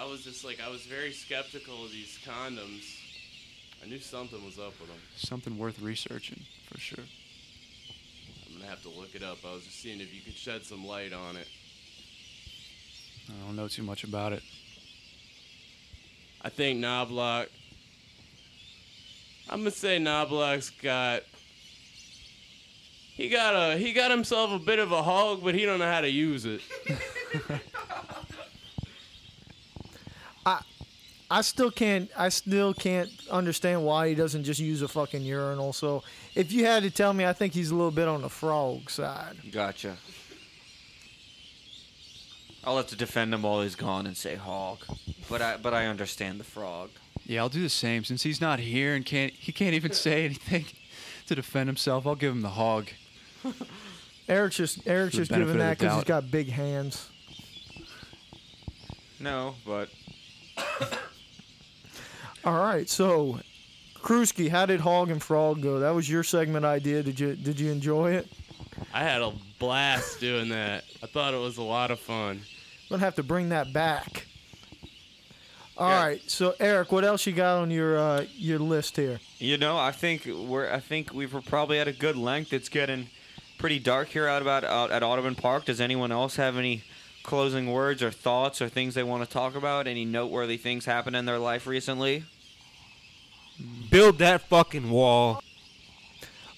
I was just like I was very skeptical of these condoms. I knew something was up with them. Something worth researching for sure. I'm gonna have to look it up. I was just seeing if you could shed some light on it. I don't know too much about it. I think Knobloch. I'm gonna say Knobloch's got. He got a he got himself a bit of a hog, but he don't know how to use it. I still can't. I still can't understand why he doesn't just use a fucking urinal. So, if you had to tell me, I think he's a little bit on the frog side. Gotcha. I'll have to defend him while he's gone and say hog, but I but I understand the frog. Yeah, I'll do the same. Since he's not here and can't he can't even say anything to defend himself, I'll give him the hog. Eric's just Eric's just giving that because he's got big hands. No, but All right, so Krusky, how did Hog and Frog go? That was your segment idea. Did you did you enjoy it? I had a blast doing that. I thought it was a lot of fun. I'm gonna have to bring that back. All right, so Eric, what else you got on your uh, your list here? you know, I think we're I think we were probably at a good length. It's getting pretty dark here out about out at Audubon Park. Does anyone else have any closing words or thoughts or things they want to talk about? Any noteworthy things happen in their life recently? Build that fucking wall.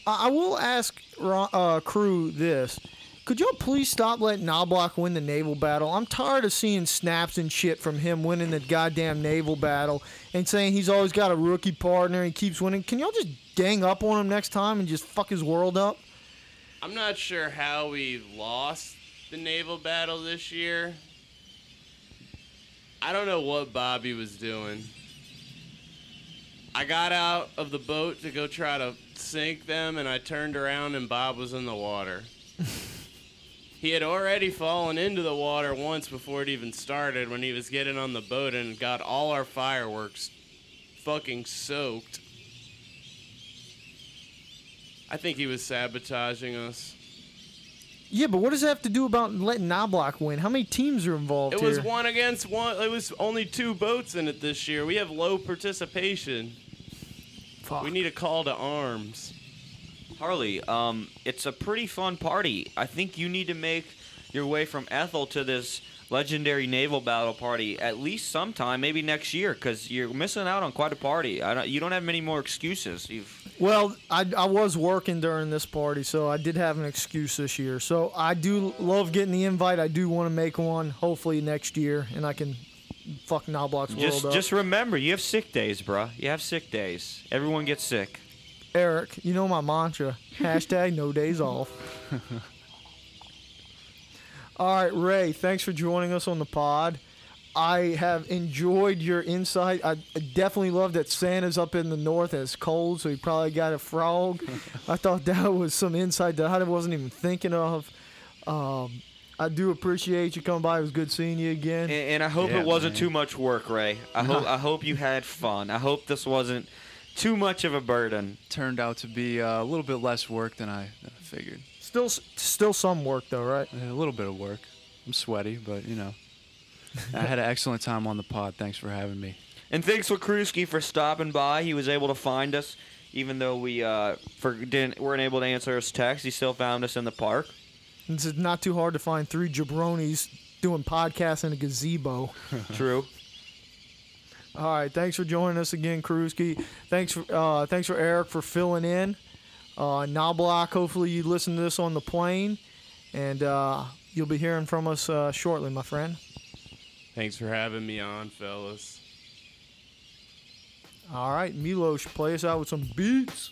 I I will ask uh, Crew this. Could y'all please stop letting Knobloch win the naval battle? I'm tired of seeing snaps and shit from him winning the goddamn naval battle and saying he's always got a rookie partner and keeps winning. Can y'all just gang up on him next time and just fuck his world up? I'm not sure how we lost the naval battle this year. I don't know what Bobby was doing. I got out of the boat to go try to sink them, and I turned around and Bob was in the water. he had already fallen into the water once before it even started when he was getting on the boat and got all our fireworks fucking soaked. I think he was sabotaging us. Yeah, but what does that have to do about letting Knobloch win? How many teams are involved It here? was one against one. It was only two boats in it this year. We have low participation. Fuck. We need a call to arms. Harley, um, it's a pretty fun party. I think you need to make your way from Ethel to this legendary naval battle party at least sometime, maybe next year, because you're missing out on quite a party. I don't, you don't have many more excuses. You've Well, I, I was working during this party, so I did have an excuse this year. So I do love getting the invite. I do want to make one, hopefully next year, and I can fuck Knobloch's just world up. just remember, you have sick days, bruh. You have sick days. Everyone gets sick. Eric, you know my mantra. Hashtag no days off. All right, Ray, thanks for joining us on the pod. I have enjoyed your insight. I I definitely love that Santa's up in the north and it's cold, so he probably got a frog. I thought that was some insight that I wasn't even thinking of. Um, I do appreciate you coming by. It was good seeing you again. And, and I hope Yeah, it wasn't man. too much work, Ray. I hope I hope you had fun. I hope this wasn't too much of a burden. Turned out to be uh, a little bit less work than I, than I figured. Still, still some work though, right? A little bit of work. I'm sweaty, but you know. I had an excellent time on the pod. Thanks for having me. And thanks for Krusky for stopping by. He was able to find us, even though we uh for, didn't weren't able to answer his text. He still found us in the park. It's not too hard to find three jabronis doing podcasts in a gazebo. True. All right, thanks for joining us again, Krusky. Thanks for uh, thanks for Eric for filling in. Uh, Knobloch, hopefully you listen to this on the plane, and uh, you'll be hearing from us uh, shortly, my friend. Thanks for having me on, fellas. All right, Milos, play us out with some beats.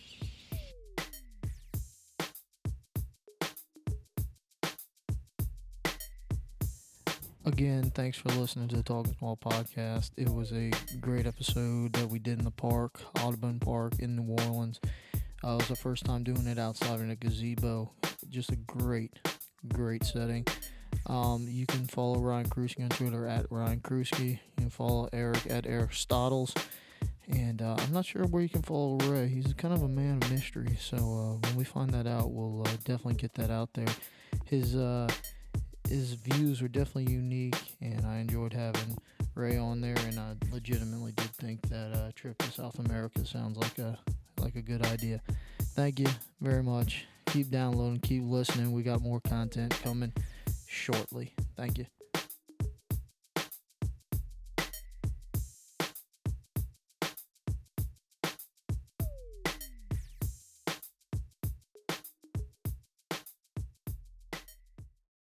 Again, thanks for listening to the Talking Small podcast. It was a great episode that we did in the park, Audubon Park in New Orleans. Uh, it was the first time doing it outside in a gazebo. Just a great, great setting. Um, you can follow Ryan Krusky on Twitter at Ryan Krusky. You can follow Eric at Eric. And uh, I'm not sure where you can follow Ray. He's kind of a man of mystery. So uh, when we find that out, we'll uh, definitely get that out there. His uh, his views were definitely unique, and I enjoyed having Ray on there. And I legitimately did think that uh, trip to South America sounds like a like a good idea. Thank you very much. Keep downloading, keep listening. We got more content coming shortly. Thank you.